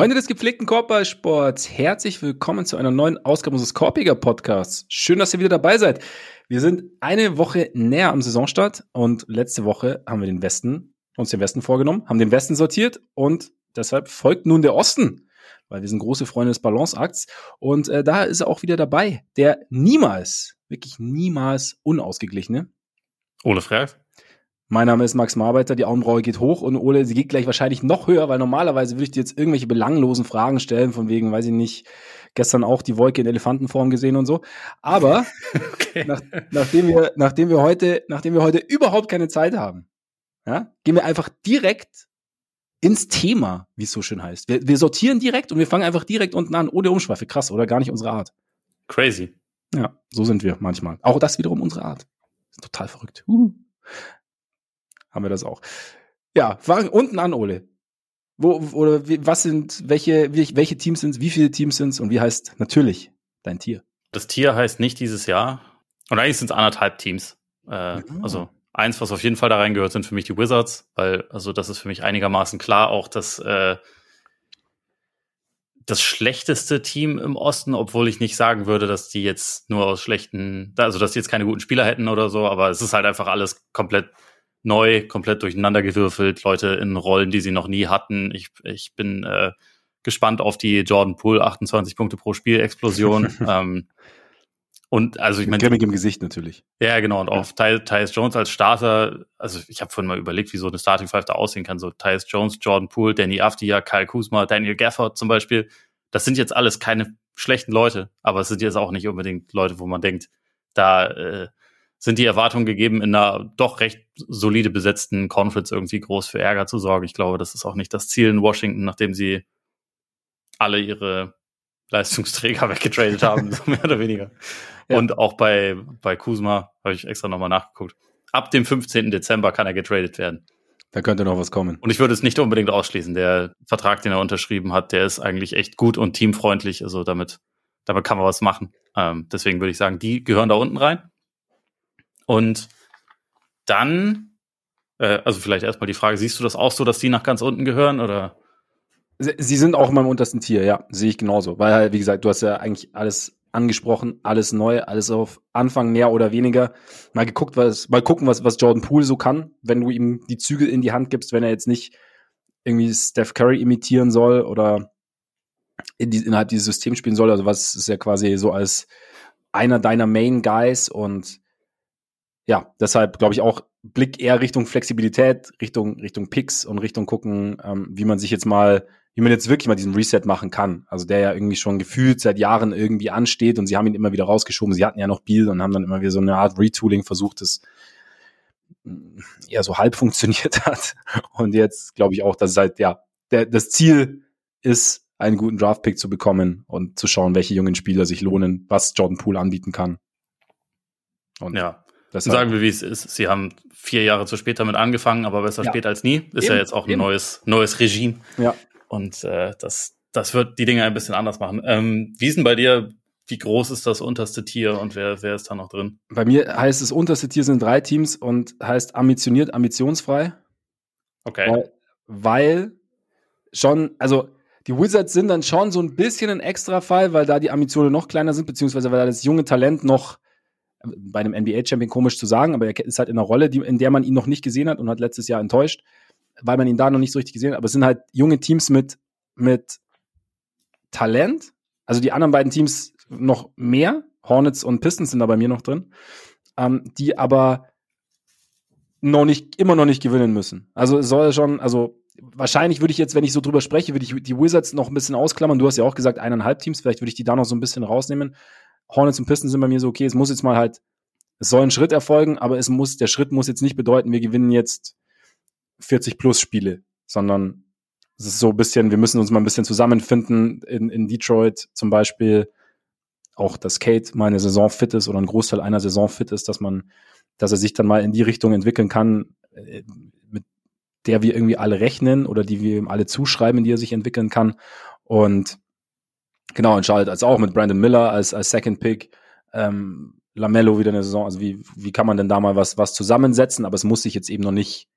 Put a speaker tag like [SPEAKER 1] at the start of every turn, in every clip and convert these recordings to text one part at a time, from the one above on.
[SPEAKER 1] Freunde des gepflegten Korbballsports, herzlich willkommen zu einer neuen Ausgabe unseres Korpiger Podcasts. Schön, dass ihr wieder dabei seid. Wir sind eine Woche näher am Saisonstart und letzte Woche haben wir den Westen, uns den Westen vorgenommen, haben den Westen sortiert und deshalb folgt nun der Osten, weil wir sind große Freunde des Balanceakts und äh, da ist er auch wieder dabei, der niemals, wirklich niemals unausgeglichene.
[SPEAKER 2] Ole Frerk.
[SPEAKER 1] Mein Name ist Max Marbeiter, die Augenbraue geht hoch und Ole, sie geht gleich wahrscheinlich noch höher, weil normalerweise würde ich dir jetzt irgendwelche belanglosen Fragen stellen, von wegen, weiß ich nicht, gestern auch die Wolke in Elefantenform gesehen und so. Aber okay. nach, nachdem, wir, nachdem, wir heute, nachdem wir heute überhaupt keine Zeit haben, ja, gehen wir einfach direkt ins Thema, wie es so schön heißt. Wir, wir sortieren direkt und wir fangen einfach direkt unten an, ohne Umschweife. Krass, oder gar nicht unsere Art.
[SPEAKER 2] Crazy.
[SPEAKER 1] Ja, so sind wir manchmal. Auch das wiederum unsere Art. Total verrückt. Uh haben wir das auch. Ja, fangen unten an, Ole. Wo, oder was sind, welche, welche Teams sind wie viele Teams sind und wie heißt natürlich dein Tier?
[SPEAKER 2] Das Tier heißt nicht dieses Jahr. Und eigentlich sind es anderthalb Teams. Äh, mhm. Also eins, was auf jeden Fall da reingehört, sind für mich die Wizards, weil, also das ist für mich einigermaßen klar, auch dass äh, das schlechteste Team im Osten, obwohl ich nicht sagen würde, dass die jetzt nur aus schlechten, also dass die jetzt keine guten Spieler hätten oder so, aber es ist halt einfach alles komplett neu, komplett durcheinander gewürfelt, Leute in Rollen, die sie noch nie hatten. Ich, ich bin äh, gespannt auf die Jordan Poole 28 Punkte pro Spiel Explosion. ähm, und also ich meine.
[SPEAKER 1] Grimmig im Gesicht natürlich.
[SPEAKER 2] Ja, genau. Und auch Ty Tyus Jones als Starter. Also ich habe vorhin mal überlegt, wie so eine Starting Five da aussehen kann. So Tyus Jones, Jordan Poole, Danny Afdia, Kyle Kuzma, Daniel Gafford zum Beispiel. Das sind jetzt alles keine schlechten Leute, aber es sind jetzt auch nicht unbedingt Leute, wo man denkt, da äh, sind die Erwartungen gegeben, in einer doch recht solide besetzten Conference irgendwie groß für Ärger zu sorgen. Ich glaube, das ist auch nicht das Ziel in Washington, nachdem sie alle ihre Leistungsträger weggetradet haben, so mehr oder weniger. Ja. Und auch bei, bei Kuzma habe ich extra nochmal nachgeguckt. Ab dem 15. Dezember kann er getradet werden.
[SPEAKER 1] Da könnte noch was kommen.
[SPEAKER 2] Und ich würde es nicht unbedingt ausschließen. Der Vertrag, den er unterschrieben hat, der ist eigentlich echt gut und teamfreundlich. Also damit, damit kann man was machen. Ähm, deswegen würde ich sagen, die gehören da unten rein. Und dann, äh, also vielleicht erstmal die Frage, siehst du das auch so, dass die nach ganz unten gehören oder?
[SPEAKER 1] Sie sind auch in meinem untersten Tier, ja, sehe ich genauso. Weil halt, wie gesagt, du hast ja eigentlich alles angesprochen, alles neu, alles auf Anfang mehr oder weniger. Mal geguckt, was, mal gucken, was, was Jordan Poole so kann, wenn du ihm die Zügel in die Hand gibst, wenn er jetzt nicht irgendwie Steph Curry imitieren soll oder in die, innerhalb dieses Systems spielen soll. Also was ist ja quasi so als einer deiner Main Guys und ja, deshalb glaube ich auch Blick eher Richtung Flexibilität, Richtung Richtung Picks und Richtung gucken, ähm, wie man sich jetzt mal, wie man jetzt wirklich mal diesen Reset machen kann. Also der ja irgendwie schon gefühlt seit Jahren irgendwie ansteht und sie haben ihn immer wieder rausgeschoben. Sie hatten ja noch Biel und haben dann immer wieder so eine Art Retooling versucht, das eher so halb funktioniert hat. Und jetzt glaube ich auch, dass es halt ja der, das Ziel ist, einen guten Draft-Pick zu bekommen und zu schauen, welche jungen Spieler sich lohnen, was Jordan Poole anbieten kann.
[SPEAKER 2] Und ja, das sagen wir, wie es ist. Sie haben vier Jahre zu spät damit angefangen, aber besser ja. spät als nie. Ist eben, ja jetzt auch ein neues, neues Regime.
[SPEAKER 1] Ja.
[SPEAKER 2] Und äh, das, das wird die Dinge ein bisschen anders machen. Ähm, wie ist denn bei dir, wie groß ist das unterste Tier und wer, wer ist da noch drin?
[SPEAKER 1] Bei mir heißt das unterste Tier sind drei Teams und heißt ambitioniert, ambitionsfrei.
[SPEAKER 2] Okay.
[SPEAKER 1] Weil, weil schon, also die Wizards sind dann schon so ein bisschen ein Extra-Fall, weil da die Ambitionen noch kleiner sind, beziehungsweise weil da das junge Talent noch bei einem NBA-Champion komisch zu sagen, aber er ist halt in einer Rolle, die, in der man ihn noch nicht gesehen hat und hat letztes Jahr enttäuscht, weil man ihn da noch nicht so richtig gesehen hat. Aber es sind halt junge Teams mit, mit Talent. Also die anderen beiden Teams noch mehr. Hornets und Pistons sind da bei mir noch drin. Ähm, die aber noch nicht, immer noch nicht gewinnen müssen. Also es soll schon, also wahrscheinlich würde ich jetzt, wenn ich so drüber spreche, würde ich die Wizards noch ein bisschen ausklammern. Du hast ja auch gesagt, eineinhalb Teams, vielleicht würde ich die da noch so ein bisschen rausnehmen. Hornets und Pistons sind bei mir so, okay, es muss jetzt mal halt, es soll ein Schritt erfolgen, aber es muss, der Schritt muss jetzt nicht bedeuten, wir gewinnen jetzt 40 plus Spiele, sondern es ist so ein bisschen, wir müssen uns mal ein bisschen zusammenfinden in, in Detroit zum Beispiel, auch dass Kate mal eine Saison fit ist oder ein Großteil einer Saison fit ist, dass man, dass er sich dann mal in die Richtung entwickeln kann, äh, mit der wir irgendwie alle rechnen oder die wir ihm alle zuschreiben, in die er sich entwickeln kann. Und Genau, und Charlotte als auch mit Brandon Miller als, als Second Pick, ähm, Lamello wieder eine Saison. Also wie, wie kann man denn da mal was, was zusammensetzen? Aber es muss sich jetzt eben noch nicht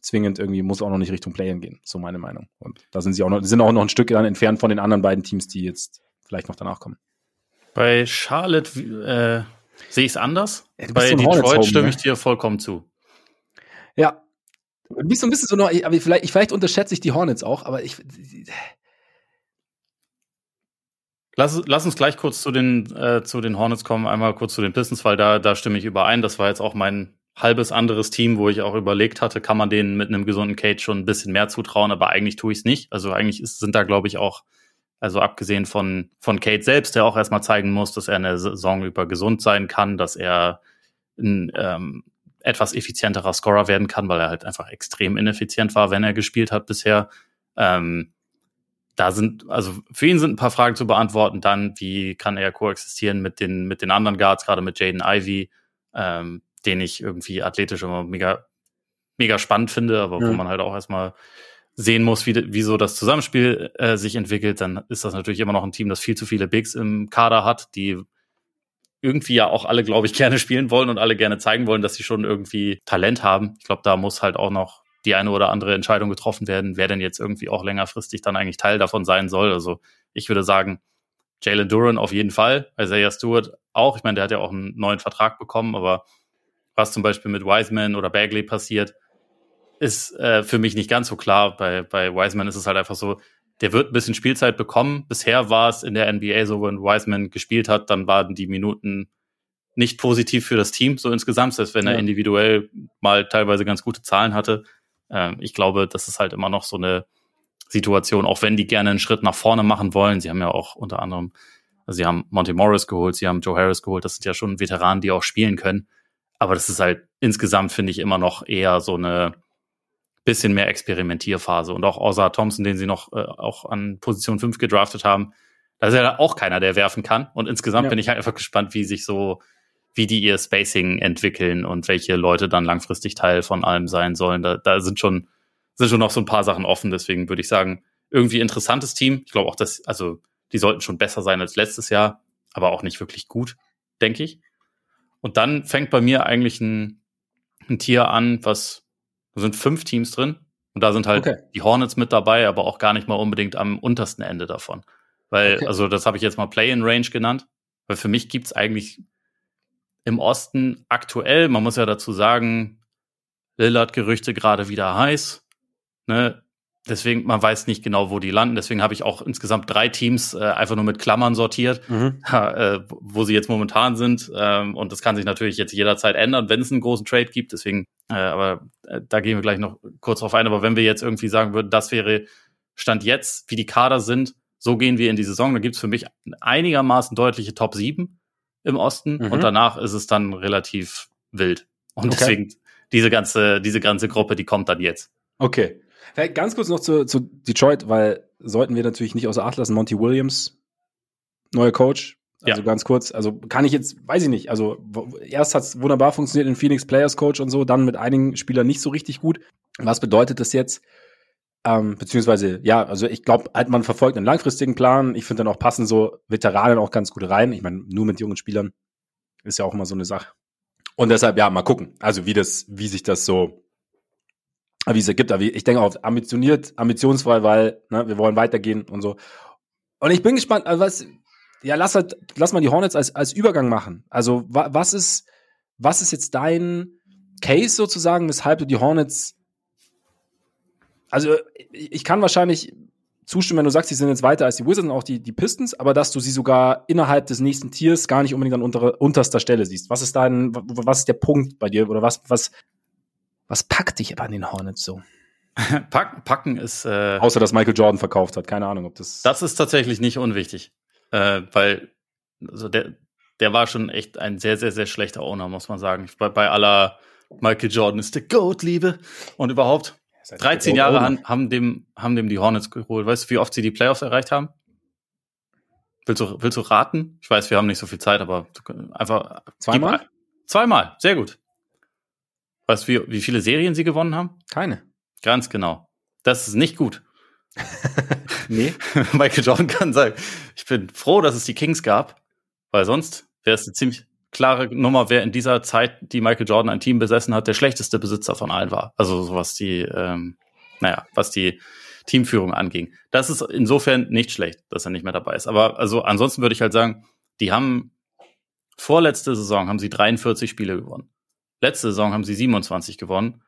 [SPEAKER 1] zwingend irgendwie, muss auch noch nicht Richtung Play-In gehen, so meine Meinung. Und da sind sie auch noch, sind auch noch ein Stück dann entfernt von den anderen beiden Teams, die jetzt vielleicht noch danach kommen.
[SPEAKER 2] Bei Charlotte äh, sehe ich es anders. Ja, Bei so Detroit stimme ne? ich dir vollkommen zu.
[SPEAKER 1] Ja. Du bist so ein bisschen so noch, aber vielleicht, vielleicht unterschätze ich die Hornets auch, aber ich.
[SPEAKER 2] Lass, lass uns gleich kurz zu den, äh, zu den Hornets kommen, einmal kurz zu den Pistons, weil da, da stimme ich überein. Das war jetzt auch mein halbes anderes Team, wo ich auch überlegt hatte, kann man denen mit einem gesunden Cage schon ein bisschen mehr zutrauen, aber eigentlich tue ich es nicht. Also eigentlich ist, sind da, glaube ich, auch also abgesehen von, von Kate selbst, der auch erstmal zeigen muss, dass er eine Saison über gesund sein kann, dass er ein ähm, etwas effizienterer Scorer werden kann, weil er halt einfach extrem ineffizient war, wenn er gespielt hat bisher. Ähm, da sind, also für ihn sind ein paar Fragen zu beantworten. Dann, wie kann er koexistieren mit den, mit den anderen Guards, gerade mit Jaden Ivy, ähm, den ich irgendwie athletisch immer mega, mega spannend finde, aber ja. wo man halt auch erstmal sehen muss, wie, wie so das Zusammenspiel äh, sich entwickelt, dann ist das natürlich immer noch ein Team, das viel zu viele Bigs im Kader hat, die irgendwie ja auch alle, glaube ich, gerne spielen wollen und alle gerne zeigen wollen, dass sie schon irgendwie Talent haben. Ich glaube, da muss halt auch noch die eine oder andere Entscheidung getroffen werden, wer denn jetzt irgendwie auch längerfristig dann eigentlich Teil davon sein soll. Also ich würde sagen, Jalen Duran auf jeden Fall, Isaiah Stewart auch. Ich meine, der hat ja auch einen neuen Vertrag bekommen, aber was zum Beispiel mit Wiseman oder Bagley passiert, ist äh, für mich nicht ganz so klar. Bei, bei Wiseman ist es halt einfach so, der wird ein bisschen Spielzeit bekommen. Bisher war es in der NBA so, wenn Wiseman gespielt hat, dann waren die Minuten nicht positiv für das Team, so insgesamt, selbst wenn ja. er individuell mal teilweise ganz gute Zahlen hatte. Ähm, ich glaube, das ist halt immer noch so eine Situation, auch wenn die gerne einen Schritt nach vorne machen wollen. Sie haben ja auch unter anderem, also sie haben Monty Morris geholt, sie haben Joe Harris geholt, das sind ja schon Veteranen, die auch spielen können. Aber das ist halt insgesamt, finde ich, immer noch eher so eine, bisschen mehr Experimentierphase. Und auch außer Thompson, den sie noch äh, auch an Position 5 gedraftet haben, da ist ja auch keiner, der werfen kann. Und insgesamt ja. bin ich halt einfach gespannt, wie sich so, wie die ihr Spacing entwickeln und welche Leute dann langfristig Teil von allem sein sollen. Da, da sind schon, sind schon noch so ein paar Sachen offen. Deswegen würde ich sagen, irgendwie interessantes Team. Ich glaube auch, dass, also, die sollten schon besser sein als letztes Jahr, aber auch nicht wirklich gut, denke ich. Und dann fängt bei mir eigentlich ein, ein Tier an, was da sind fünf Teams drin und da sind halt okay. die Hornets mit dabei, aber auch gar nicht mal unbedingt am untersten Ende davon. Weil, okay. also das habe ich jetzt mal Play-in-Range genannt, weil für mich gibt's eigentlich im Osten aktuell, man muss ja dazu sagen, Lillard-Gerüchte gerade wieder heiß. Ne? Deswegen, man weiß nicht genau, wo die landen. Deswegen habe ich auch insgesamt drei Teams äh, einfach nur mit Klammern sortiert, mhm. äh, wo sie jetzt momentan sind. Ähm, und das kann sich natürlich jetzt jederzeit ändern, wenn es einen großen Trade gibt. Deswegen, äh, aber äh, da gehen wir gleich noch kurz drauf ein. Aber wenn wir jetzt irgendwie sagen würden, das wäre Stand jetzt, wie die Kader sind, so gehen wir in die Saison, dann gibt es für mich einigermaßen deutliche Top 7 im Osten mhm. und danach ist es dann relativ wild. Und okay. deswegen diese ganze, diese ganze Gruppe, die kommt dann jetzt.
[SPEAKER 1] Okay. Vielleicht ganz kurz noch zu, zu Detroit, weil sollten wir natürlich nicht außer Acht lassen, Monty Williams, neuer Coach. Also ja. ganz kurz, also kann ich jetzt, weiß ich nicht, also erst hat es wunderbar funktioniert in Phoenix Players Coach und so, dann mit einigen Spielern nicht so richtig gut. Was bedeutet das jetzt? Ähm, beziehungsweise, ja, also ich glaube, halt man verfolgt einen langfristigen Plan. Ich finde dann auch passen so Veteranen auch ganz gut rein. Ich meine, nur mit jungen Spielern ist ja auch immer so eine Sache. Und deshalb, ja, mal gucken. Also wie das, wie sich das so wie es ergibt. Aber ich denke auch ambitioniert, ambitionsfrei, weil ne, wir wollen weitergehen und so. Und ich bin gespannt, also was, ja, lass halt, lass mal die Hornets als, als Übergang machen. Also, wa, was ist, was ist jetzt dein Case sozusagen, weshalb du die Hornets, also, ich kann wahrscheinlich zustimmen, wenn du sagst, sie sind jetzt weiter als die Wizards und auch die, die Pistons, aber dass du sie sogar innerhalb des nächsten Tiers gar nicht unbedingt an unter, unterster Stelle siehst. Was ist dein, was ist der Punkt bei dir oder was, was, was packt dich aber an den Hornets so?
[SPEAKER 2] Pack, packen ist.
[SPEAKER 1] Äh, Außer dass Michael Jordan verkauft hat, keine Ahnung, ob das.
[SPEAKER 2] Das ist tatsächlich nicht unwichtig. Äh, weil also der, der war schon echt ein sehr, sehr, sehr schlechter Owner, muss man sagen. Bei, bei aller Michael Jordan ist der Goat-Liebe und überhaupt. 13 Jahre haben, haben, dem, haben dem die Hornets geholt. Weißt du, wie oft sie die Playoffs erreicht haben? Willst du, willst du raten? Ich weiß, wir haben nicht so viel Zeit, aber einfach.
[SPEAKER 1] Zweimal?
[SPEAKER 2] Zweimal, sehr gut. Weißt du, wie, wie viele Serien sie gewonnen haben?
[SPEAKER 1] Keine.
[SPEAKER 2] Ganz genau. Das ist nicht gut.
[SPEAKER 1] nee.
[SPEAKER 2] Michael Jordan kann sagen, ich bin froh, dass es die Kings gab, weil sonst wäre es eine ziemlich, klare Nummer, wer in dieser Zeit, die Michael Jordan ein Team besessen hat, der schlechteste Besitzer von allen war. Also so was die, ähm, naja, was die Teamführung anging. Das ist insofern nicht schlecht, dass er nicht mehr dabei ist. Aber also ansonsten würde ich halt sagen, die haben vorletzte Saison haben sie 43 Spiele gewonnen. Letzte Saison haben sie 27 gewonnen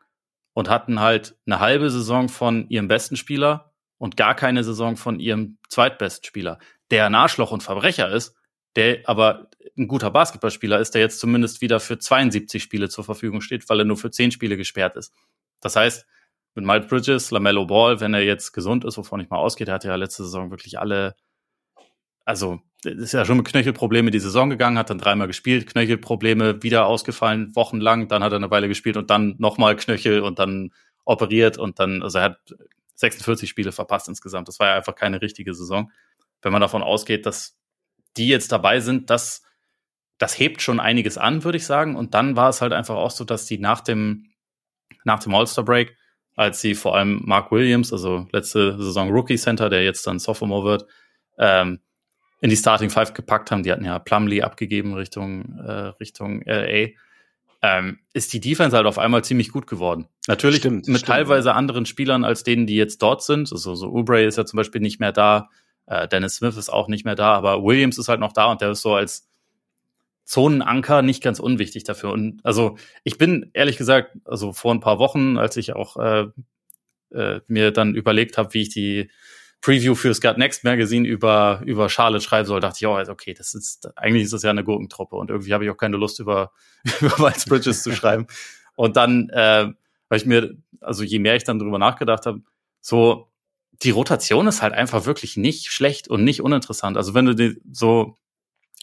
[SPEAKER 2] und hatten halt eine halbe Saison von ihrem besten Spieler und gar keine Saison von ihrem zweitbesten Spieler, der ein Arschloch und Verbrecher ist, der aber ein guter Basketballspieler ist, der jetzt zumindest wieder für 72 Spiele zur Verfügung steht, weil er nur für 10 Spiele gesperrt ist. Das heißt, mit Miles Bridges, LaMelo Ball, wenn er jetzt gesund ist, wovon ich mal ausgehe, der hatte ja letzte Saison wirklich alle, also ist ja schon mit Knöchelprobleme die Saison gegangen, hat dann dreimal gespielt, Knöchelprobleme wieder ausgefallen, wochenlang, dann hat er eine Weile gespielt und dann nochmal Knöchel und dann operiert und dann, also er hat 46 Spiele verpasst insgesamt. Das war ja einfach keine richtige Saison. Wenn man davon ausgeht, dass die jetzt dabei sind, das, das hebt schon einiges an, würde ich sagen. Und dann war es halt einfach auch so, dass die nach dem, nach dem All-Star-Break als sie vor allem Mark Williams, also letzte Saison Rookie Center, der jetzt dann Sophomore wird, ähm, in die Starting Five gepackt haben. Die hatten ja Plumlee abgegeben Richtung, äh, Richtung LA. Ähm, ist die Defense halt auf einmal ziemlich gut geworden. Natürlich stimmt, mit stimmt. teilweise anderen Spielern als denen, die jetzt dort sind. Also so Oubre ist ja zum Beispiel nicht mehr da, äh, Dennis Smith ist auch nicht mehr da, aber Williams ist halt noch da und der ist so als Zonenanker nicht ganz unwichtig dafür. Und also ich bin ehrlich gesagt, also vor ein paar Wochen, als ich auch äh, äh, mir dann überlegt habe, wie ich die Preview für Scott Next Magazine über, über Charlotte schreiben soll, dachte ich, oh, okay, das ist, eigentlich ist das ja eine Gurkentruppe und irgendwie habe ich auch keine Lust über, über Miles Bridges zu schreiben. Und dann, äh, weil ich mir, also je mehr ich dann drüber nachgedacht habe, so, die Rotation ist halt einfach wirklich nicht schlecht und nicht uninteressant. Also wenn du die so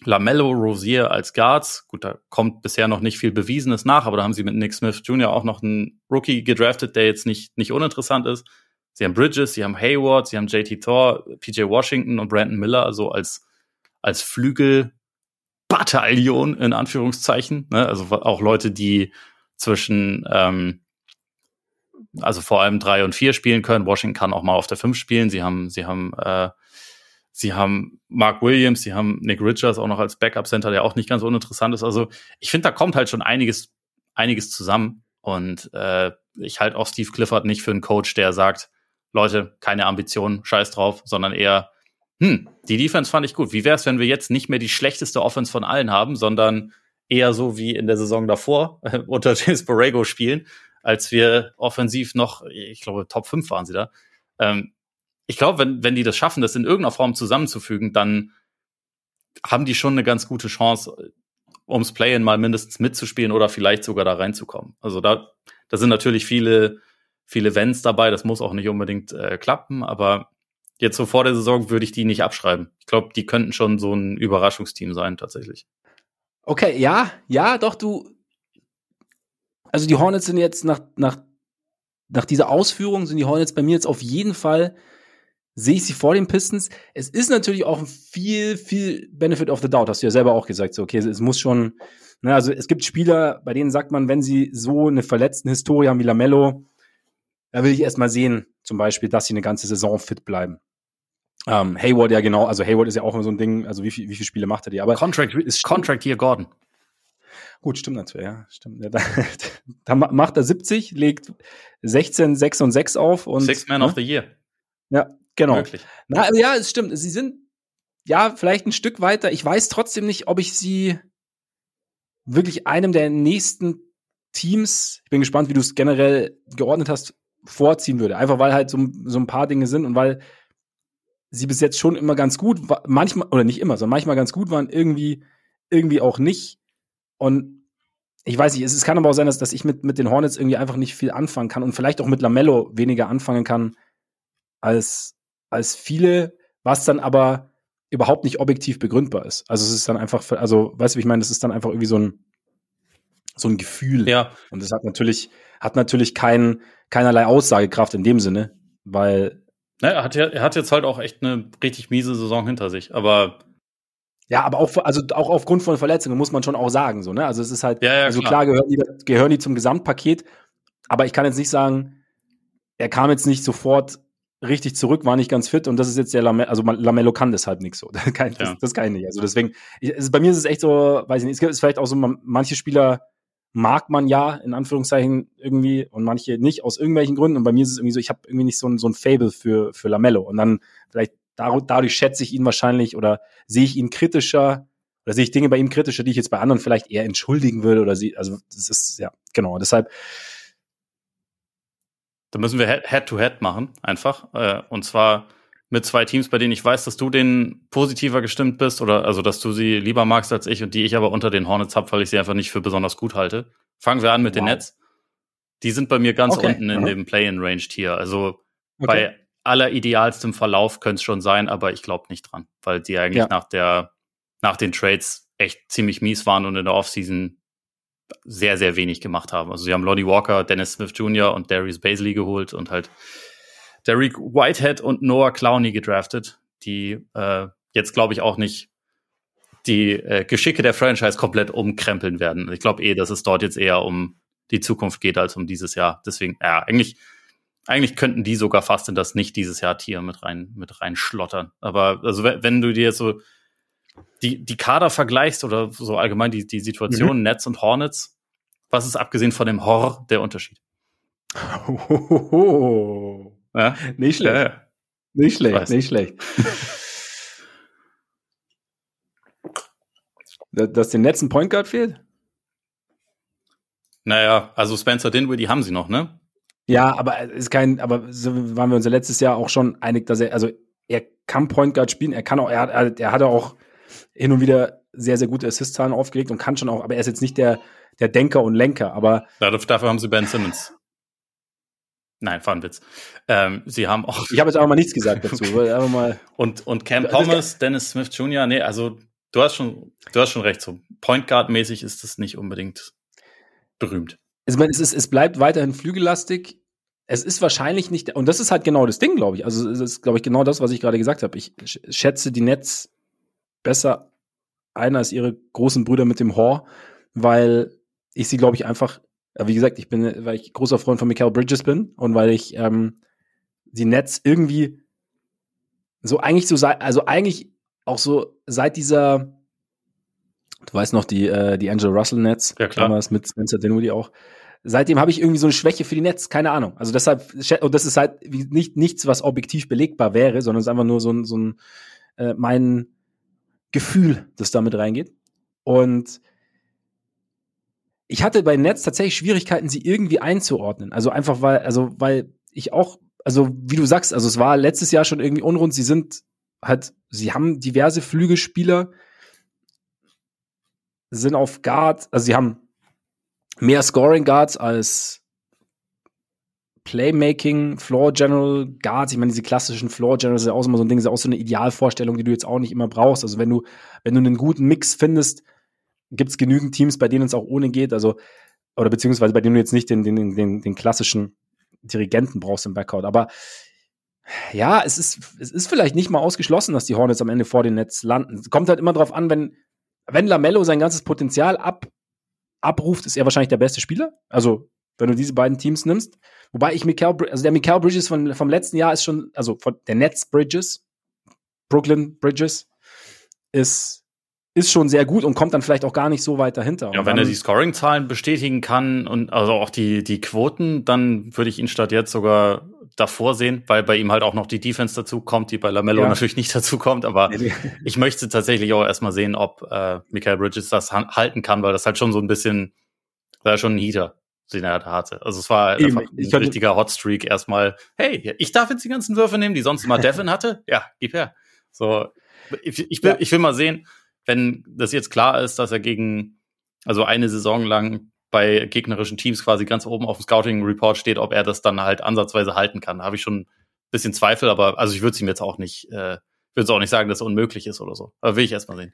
[SPEAKER 2] Lamello, Rosier als Guards. Gut, da kommt bisher noch nicht viel Bewiesenes nach, aber da haben sie mit Nick Smith Jr. auch noch einen Rookie gedraftet, der jetzt nicht, nicht uninteressant ist. Sie haben Bridges, sie haben Hayward, sie haben JT Thor, PJ Washington und Brandon Miller, also als, als Flügelbataillon in Anführungszeichen. Ne? Also auch Leute, die zwischen, ähm, also vor allem drei und vier spielen können. Washington kann auch mal auf der fünf spielen. Sie haben, sie haben äh, Sie haben Mark Williams, sie haben Nick Richards auch noch als Backup-Center, der auch nicht ganz uninteressant ist. Also ich finde, da kommt halt schon einiges, einiges zusammen. Und äh, ich halte auch Steve Clifford nicht für einen Coach, der sagt, Leute, keine Ambitionen, scheiß drauf, sondern eher, hm, die Defense fand ich gut. Wie wäre es, wenn wir jetzt nicht mehr die schlechteste Offense von allen haben, sondern eher so wie in der Saison davor äh, unter James Borrego spielen, als wir offensiv noch, ich glaube, Top 5 waren sie da. Ähm, ich glaube, wenn, wenn die das schaffen, das in irgendeiner Form zusammenzufügen, dann haben die schon eine ganz gute Chance, ums Play-In mal mindestens mitzuspielen oder vielleicht sogar da reinzukommen. Also da, da sind natürlich viele, viele Wenns dabei. Das muss auch nicht unbedingt äh, klappen, aber jetzt so vor der Saison würde ich die nicht abschreiben. Ich glaube, die könnten schon so ein Überraschungsteam sein, tatsächlich.
[SPEAKER 1] Okay, ja, ja, doch, du. Also die Hornets sind jetzt nach, nach, nach dieser Ausführung sind die Hornets bei mir jetzt auf jeden Fall sehe ich sie vor den Pistons. Es ist natürlich auch viel, viel Benefit of the Doubt, hast du ja selber auch gesagt. So, okay, es muss schon, ne, also es gibt Spieler, bei denen sagt man, wenn sie so eine verletzten Historie haben wie Lamello, da will ich erst mal sehen, zum Beispiel, dass sie eine ganze Saison fit bleiben. Ähm, Hayward ja genau, also Hayward ist ja auch immer so ein Ding, also wie, viel, wie viele Spiele macht er die? Aber
[SPEAKER 2] Contract, ist Contract hier Gordon.
[SPEAKER 1] Gut, stimmt natürlich, ja, stimmt. Da, da macht er 70, legt 16, 6 und 6 auf und.
[SPEAKER 2] Six Man
[SPEAKER 1] ne?
[SPEAKER 2] of the Year.
[SPEAKER 1] Ja, Genau. Wirklich. Na, ja, es stimmt. Sie sind ja vielleicht ein Stück weiter. Ich weiß trotzdem nicht, ob ich sie wirklich einem der nächsten Teams, ich bin gespannt, wie du es generell geordnet hast, vorziehen würde. Einfach weil halt so, so ein paar Dinge sind und weil sie bis jetzt schon immer ganz gut, manchmal, oder nicht immer, sondern manchmal ganz gut waren, irgendwie, irgendwie auch nicht. Und ich weiß nicht, es, es kann aber auch sein, dass, dass ich mit, mit den Hornets irgendwie einfach nicht viel anfangen kann und vielleicht auch mit Lamello weniger anfangen kann, als, als viele, was dann aber überhaupt nicht objektiv begründbar ist. Also es ist dann einfach, also weißt du, wie ich meine, das ist dann einfach irgendwie so ein so ein Gefühl.
[SPEAKER 2] Ja.
[SPEAKER 1] Und das hat natürlich hat natürlich kein, keinerlei Aussagekraft in dem Sinne, weil
[SPEAKER 2] ja, er hat ja, er hat jetzt halt auch echt eine richtig miese Saison hinter sich, aber
[SPEAKER 1] ja, aber auch, also auch aufgrund von Verletzungen muss man schon auch sagen, so, ne? Also es ist halt,
[SPEAKER 2] ja, ja,
[SPEAKER 1] also klar, klar gehören, die, gehören die zum Gesamtpaket, aber ich kann jetzt nicht sagen, er kam jetzt nicht sofort richtig zurück, war nicht ganz fit und das ist jetzt der Lamello, also Lamello kann deshalb nichts so. Das kann, das, das kann ich nicht. Also deswegen, ich, also bei mir ist es echt so, weiß ich nicht, es gibt vielleicht auch so, manche Spieler mag man ja, in Anführungszeichen, irgendwie und manche nicht, aus irgendwelchen Gründen. Und bei mir ist es irgendwie so, ich habe irgendwie nicht so ein, so ein Fable für, für Lamello. Und dann vielleicht dadurch schätze ich ihn wahrscheinlich oder sehe ich ihn kritischer oder sehe ich Dinge bei ihm kritischer, die ich jetzt bei anderen vielleicht eher entschuldigen würde oder sie, also das ist, ja, genau, deshalb
[SPEAKER 2] da müssen wir Head-to-Head -head machen, einfach. Äh, und zwar mit zwei Teams, bei denen ich weiß, dass du denen positiver gestimmt bist oder also dass du sie lieber magst als ich und die ich aber unter den Hornets habe, weil ich sie einfach nicht für besonders gut halte. Fangen wir an mit wow. den Nets. Die sind bei mir ganz okay. unten in mhm. dem Play-in-Range-Tier. Also okay. bei aller idealstem Verlauf könnte es schon sein, aber ich glaube nicht dran, weil die eigentlich ja. nach der nach den Trades echt ziemlich mies waren und in der Offseason sehr, sehr wenig gemacht haben. Also sie haben Lonnie Walker, Dennis Smith Jr. und Darius Baisley geholt und halt Derek Whitehead und Noah Clowney gedraftet, die äh, jetzt, glaube ich, auch nicht die äh, Geschicke der Franchise komplett umkrempeln werden. Ich glaube eh, dass es dort jetzt eher um die Zukunft geht als um dieses Jahr. Deswegen, ja, eigentlich, eigentlich könnten die sogar fast in das nicht dieses Jahr Tier mit rein, mit rein schlottern. Aber also wenn du dir so die, die Kader vergleichst oder so allgemein die, die Situation mhm. Nets und Hornets, was ist abgesehen von dem Horror der Unterschied?
[SPEAKER 1] Oh, ja? Nicht schlecht. Ja. Nicht schlecht, nicht schlecht. Dass den Nets ein Point Guard fehlt?
[SPEAKER 2] Naja, also Spencer Dinwiddie haben sie noch, ne?
[SPEAKER 1] Ja, aber ist kein, aber so waren wir uns ja letztes Jahr auch schon einig, dass er, also er kann Point Guard spielen, er kann auch, er hat, er hat auch hin und wieder sehr, sehr gute Assist-Zahlen aufgelegt und kann schon auch, aber er ist jetzt nicht der, der Denker und Lenker, aber.
[SPEAKER 2] Dafür haben sie Ben Simmons. Nein, war ein Witz. Ähm, sie haben auch.
[SPEAKER 1] Ich habe jetzt aber mal nichts gesagt dazu. einfach mal
[SPEAKER 2] und, und Cam Thomas, Dennis Smith Jr., nee, also du hast schon, du hast schon recht. So Point Guard-mäßig ist das nicht unbedingt berühmt.
[SPEAKER 1] Also, ich meine, es, ist, es bleibt weiterhin flügellastig. Es ist wahrscheinlich nicht, und das ist halt genau das Ding, glaube ich. Also, es ist, glaube ich, genau das, was ich gerade gesagt habe. Ich schätze die Nets besser ein als ihre großen Brüder mit dem Hor, weil ich sie, glaube ich, einfach, wie gesagt, ich bin, weil ich großer Freund von Michael Bridges bin und weil ich ähm, die Nets irgendwie so eigentlich so seit, also eigentlich auch so seit dieser, du weißt noch, die, äh, die Angel Russell Nets,
[SPEAKER 2] ja, klar.
[SPEAKER 1] damals mit Spencer Dinwiddie auch. Seitdem habe ich irgendwie so eine Schwäche für die Nets, keine Ahnung. Also deshalb, und das ist halt nicht nichts, was objektiv belegbar wäre, sondern es ist einfach nur so ein, so ein äh, mein, Gefühl, das damit reingeht. Und ich hatte bei Netz tatsächlich Schwierigkeiten, sie irgendwie einzuordnen. Also einfach weil, also weil ich auch, also wie du sagst, also es war letztes Jahr schon irgendwie unrund. Sie sind halt, sie haben diverse Flügelspieler, sind auf Guard, also sie haben mehr Scoring Guards als Playmaking, Floor General Guards, ich meine, diese klassischen Floor Generals sind auch immer so ein Ding, ist auch so eine Idealvorstellung, die du jetzt auch nicht immer brauchst. Also wenn du, wenn du einen guten Mix findest, gibt es genügend Teams, bei denen es auch ohne geht, also, oder beziehungsweise bei denen du jetzt nicht den, den, den, den klassischen Dirigenten brauchst im Backcourt. Aber ja, es ist, es ist vielleicht nicht mal ausgeschlossen, dass die Hornets am Ende vor den Netz landen. Es kommt halt immer drauf an, wenn, wenn Lamello sein ganzes Potenzial ab, abruft, ist er wahrscheinlich der beste Spieler. Also wenn du diese beiden Teams nimmst. Wobei ich Mikael, also der Mikael Bridges von, vom letzten Jahr ist schon, also von der Nets Bridges, Brooklyn Bridges, ist, ist schon sehr gut und kommt dann vielleicht auch gar nicht so weit dahinter.
[SPEAKER 2] Ja, wenn er die Scoring-Zahlen bestätigen kann und also auch die, die Quoten, dann würde ich ihn statt jetzt sogar davor sehen, weil bei ihm halt auch noch die Defense dazu kommt, die bei Lamello ja. natürlich nicht dazu kommt. Aber ich möchte tatsächlich auch erstmal sehen, ob äh, Michael Bridges das halten kann, weil das halt schon so ein bisschen, da schon ein Heater den er da hatte. Also es war Eben, einfach ein richtiger Hotstreak erstmal. Hey, ich darf jetzt die ganzen Würfe nehmen, die sonst immer Devin hatte. Ja, gib her. So, ich, ich will, ja. ich will mal sehen, wenn das jetzt klar ist, dass er gegen, also eine Saison lang bei gegnerischen Teams quasi ganz oben auf dem Scouting Report steht, ob er das dann halt ansatzweise halten kann. Da habe ich schon ein bisschen Zweifel, aber also ich würde es ihm jetzt auch nicht, äh, würde es auch nicht sagen, dass es unmöglich ist oder so. Aber will ich erstmal sehen.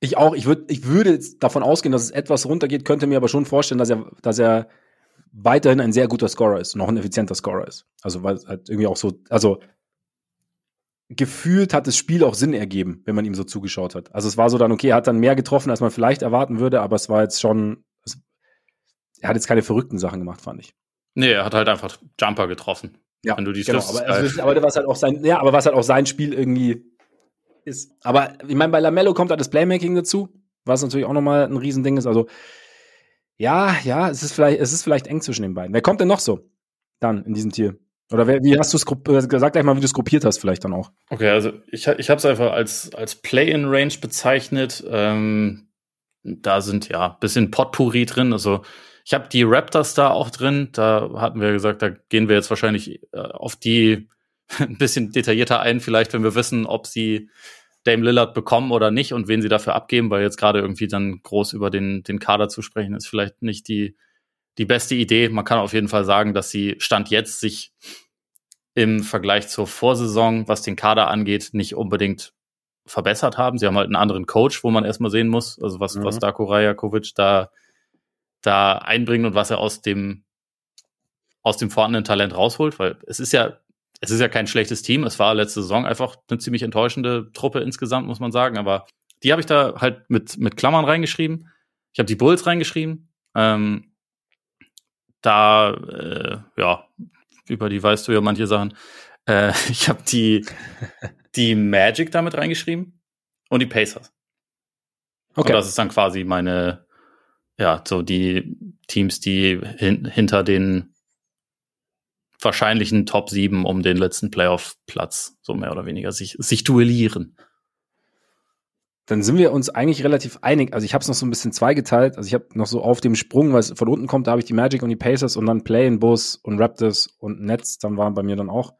[SPEAKER 1] Ich auch. Ich würde, ich würde davon ausgehen, dass es etwas runtergeht, könnte mir aber schon vorstellen, dass er, dass er weiterhin ein sehr guter Scorer ist, noch ein effizienter Scorer ist. Also weil halt irgendwie auch so, also gefühlt hat das Spiel auch Sinn ergeben, wenn man ihm so zugeschaut hat. Also es war so dann okay, er hat dann mehr getroffen, als man vielleicht erwarten würde, aber es war jetzt schon, er hat jetzt keine verrückten Sachen gemacht, fand ich.
[SPEAKER 2] Nee, er hat halt einfach Jumper getroffen.
[SPEAKER 1] Ja, wenn du die genau, aber, also, aber was halt auch sein, ja, aber was halt auch sein Spiel irgendwie ist. Aber ich meine, bei Lamello kommt halt das Playmaking dazu, was natürlich auch nochmal ein Riesending ist. Also, ja, ja, es ist vielleicht, es ist vielleicht eng zwischen den beiden. Wer kommt denn noch so dann in diesem Tier? Oder wer, wie hast du es, äh, sag gleich mal, wie du es gruppiert hast, vielleicht dann auch.
[SPEAKER 2] Okay, also ich, ich habe es einfach als, als Play-in-Range bezeichnet. Ähm, da sind ja bisschen Potpourri drin. Also ich habe die Raptors da auch drin. Da hatten wir gesagt, da gehen wir jetzt wahrscheinlich äh, auf die ein bisschen detaillierter ein, vielleicht, wenn wir wissen, ob sie Dame Lillard bekommen oder nicht und wen sie dafür abgeben, weil jetzt gerade irgendwie dann groß über den, den Kader zu sprechen, ist vielleicht nicht die, die beste Idee. Man kann auf jeden Fall sagen, dass sie Stand jetzt sich im Vergleich zur Vorsaison, was den Kader angeht, nicht unbedingt verbessert haben. Sie haben halt einen anderen Coach, wo man erstmal sehen muss, also was, mhm. was Darko Rajakovic da, da einbringt und was er aus dem, aus dem vorhandenen Talent rausholt, weil es ist ja, es ist ja kein schlechtes Team. Es war letzte Saison einfach eine ziemlich enttäuschende Truppe insgesamt, muss man sagen. Aber die habe ich da halt mit, mit Klammern reingeschrieben. Ich habe die Bulls reingeschrieben. Ähm, da, äh, ja, über die weißt du ja manche Sachen. Äh, ich habe die, die Magic damit reingeschrieben und die Pacers. Okay. Und das ist dann quasi meine, ja, so die Teams, die hin, hinter den wahrscheinlichen Top 7 um den letzten Playoff-Platz, so mehr oder weniger, sich, sich duellieren.
[SPEAKER 1] Dann sind wir uns eigentlich relativ einig. Also ich habe es noch so ein bisschen zweigeteilt. Also ich habe noch so auf dem Sprung, was von unten kommt, da habe ich die Magic und die Pacers und dann Play in Bulls und Raptors und Nets, dann waren bei mir dann auch.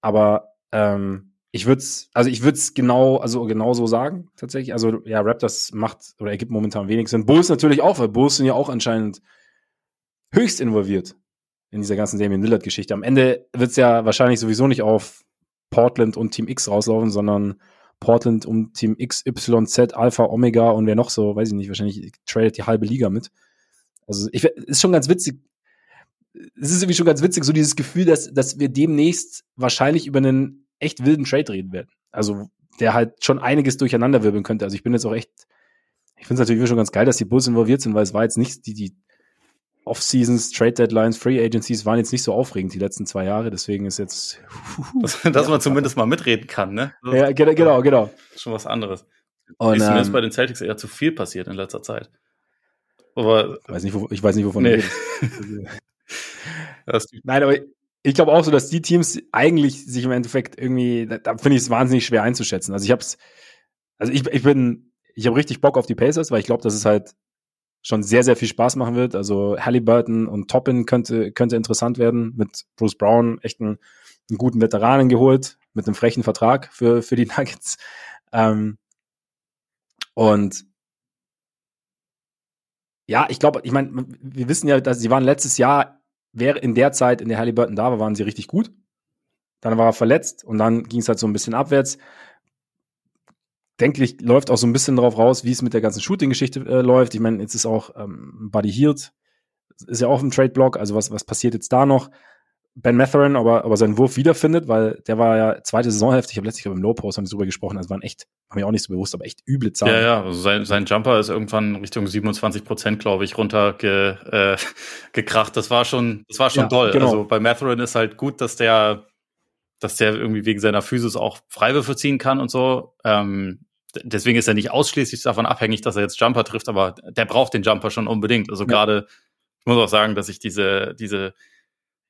[SPEAKER 1] Aber ähm, ich würde es, also ich würde es genau, also genau so sagen, tatsächlich. Also ja, Raptors macht oder ergibt momentan wenig Sinn. Bulls natürlich auch, weil Bulls sind ja auch anscheinend höchst involviert in dieser ganzen Damian Lillard-Geschichte. Am Ende wird es ja wahrscheinlich sowieso nicht auf Portland und Team X rauslaufen, sondern Portland um Team X, Y, Z, Alpha, Omega und wer noch so, weiß ich nicht, wahrscheinlich tradet die halbe Liga mit. Also ich, ist schon ganz witzig. Es ist irgendwie schon ganz witzig, so dieses Gefühl, dass, dass wir demnächst wahrscheinlich über einen echt wilden Trade reden werden. Also der halt schon einiges durcheinander wirbeln könnte. Also ich bin jetzt auch echt, ich finde es natürlich schon ganz geil, dass die Bulls involviert sind, weil es war jetzt nicht die, die Off-Seasons, Trade Deadlines, Free Agencies waren jetzt nicht so aufregend die letzten zwei Jahre, deswegen ist jetzt.
[SPEAKER 2] dass, dass man zumindest mal mitreden kann, ne?
[SPEAKER 1] Das ja, genau, genau.
[SPEAKER 2] Schon was anderes. Und, ist ähm, bei den Celtics eher zu viel passiert in letzter Zeit.
[SPEAKER 1] Aber ich weiß nicht, wo, ich weiß nicht wovon nee. du redest. Nein, aber ich glaube auch so, dass die Teams eigentlich sich im Endeffekt irgendwie, da, da finde ich es wahnsinnig schwer einzuschätzen. Also ich habe es, also ich, ich bin, ich habe richtig Bock auf die Pacers, weil ich glaube, dass es halt schon sehr, sehr viel Spaß machen wird. Also Halliburton und Toppin könnte, könnte interessant werden. Mit Bruce Brown echt einen, einen guten Veteranen geholt, mit einem frechen Vertrag für, für die Nuggets. Ähm, und ja, ich glaube, ich meine, wir wissen ja, dass sie waren letztes Jahr wäre in der Zeit, in der Halliburton da war, waren sie richtig gut. Dann war er verletzt und dann ging es halt so ein bisschen abwärts. Denklich läuft auch so ein bisschen darauf raus, wie es mit der ganzen Shooting-Geschichte äh, läuft. Ich meine, jetzt ist auch ähm, Buddy Hield, ist ja auch im Trade-Block, also was, was passiert jetzt da noch? Ben Matherin aber, aber seinen Wurf wiederfindet, weil der war ja zweite Saisonhälfte, ich habe letztlich im Low Post haben drüber gesprochen, also waren echt, haben mir auch nicht so bewusst, aber echt üble Zahlen.
[SPEAKER 2] Ja, ja, also sein, sein Jumper ist irgendwann Richtung 27 Prozent, glaube ich, runter ge, äh, gekracht. Das war schon, das war schon ja, toll. Genau. Also bei Matherin ist halt gut, dass der, dass der irgendwie wegen seiner Physis auch Freiwürfe ziehen kann und so. Ähm, deswegen ist er nicht ausschließlich davon abhängig, dass er jetzt Jumper trifft, aber der braucht den Jumper schon unbedingt. Also ja. gerade, ich muss auch sagen, dass ich diese, diese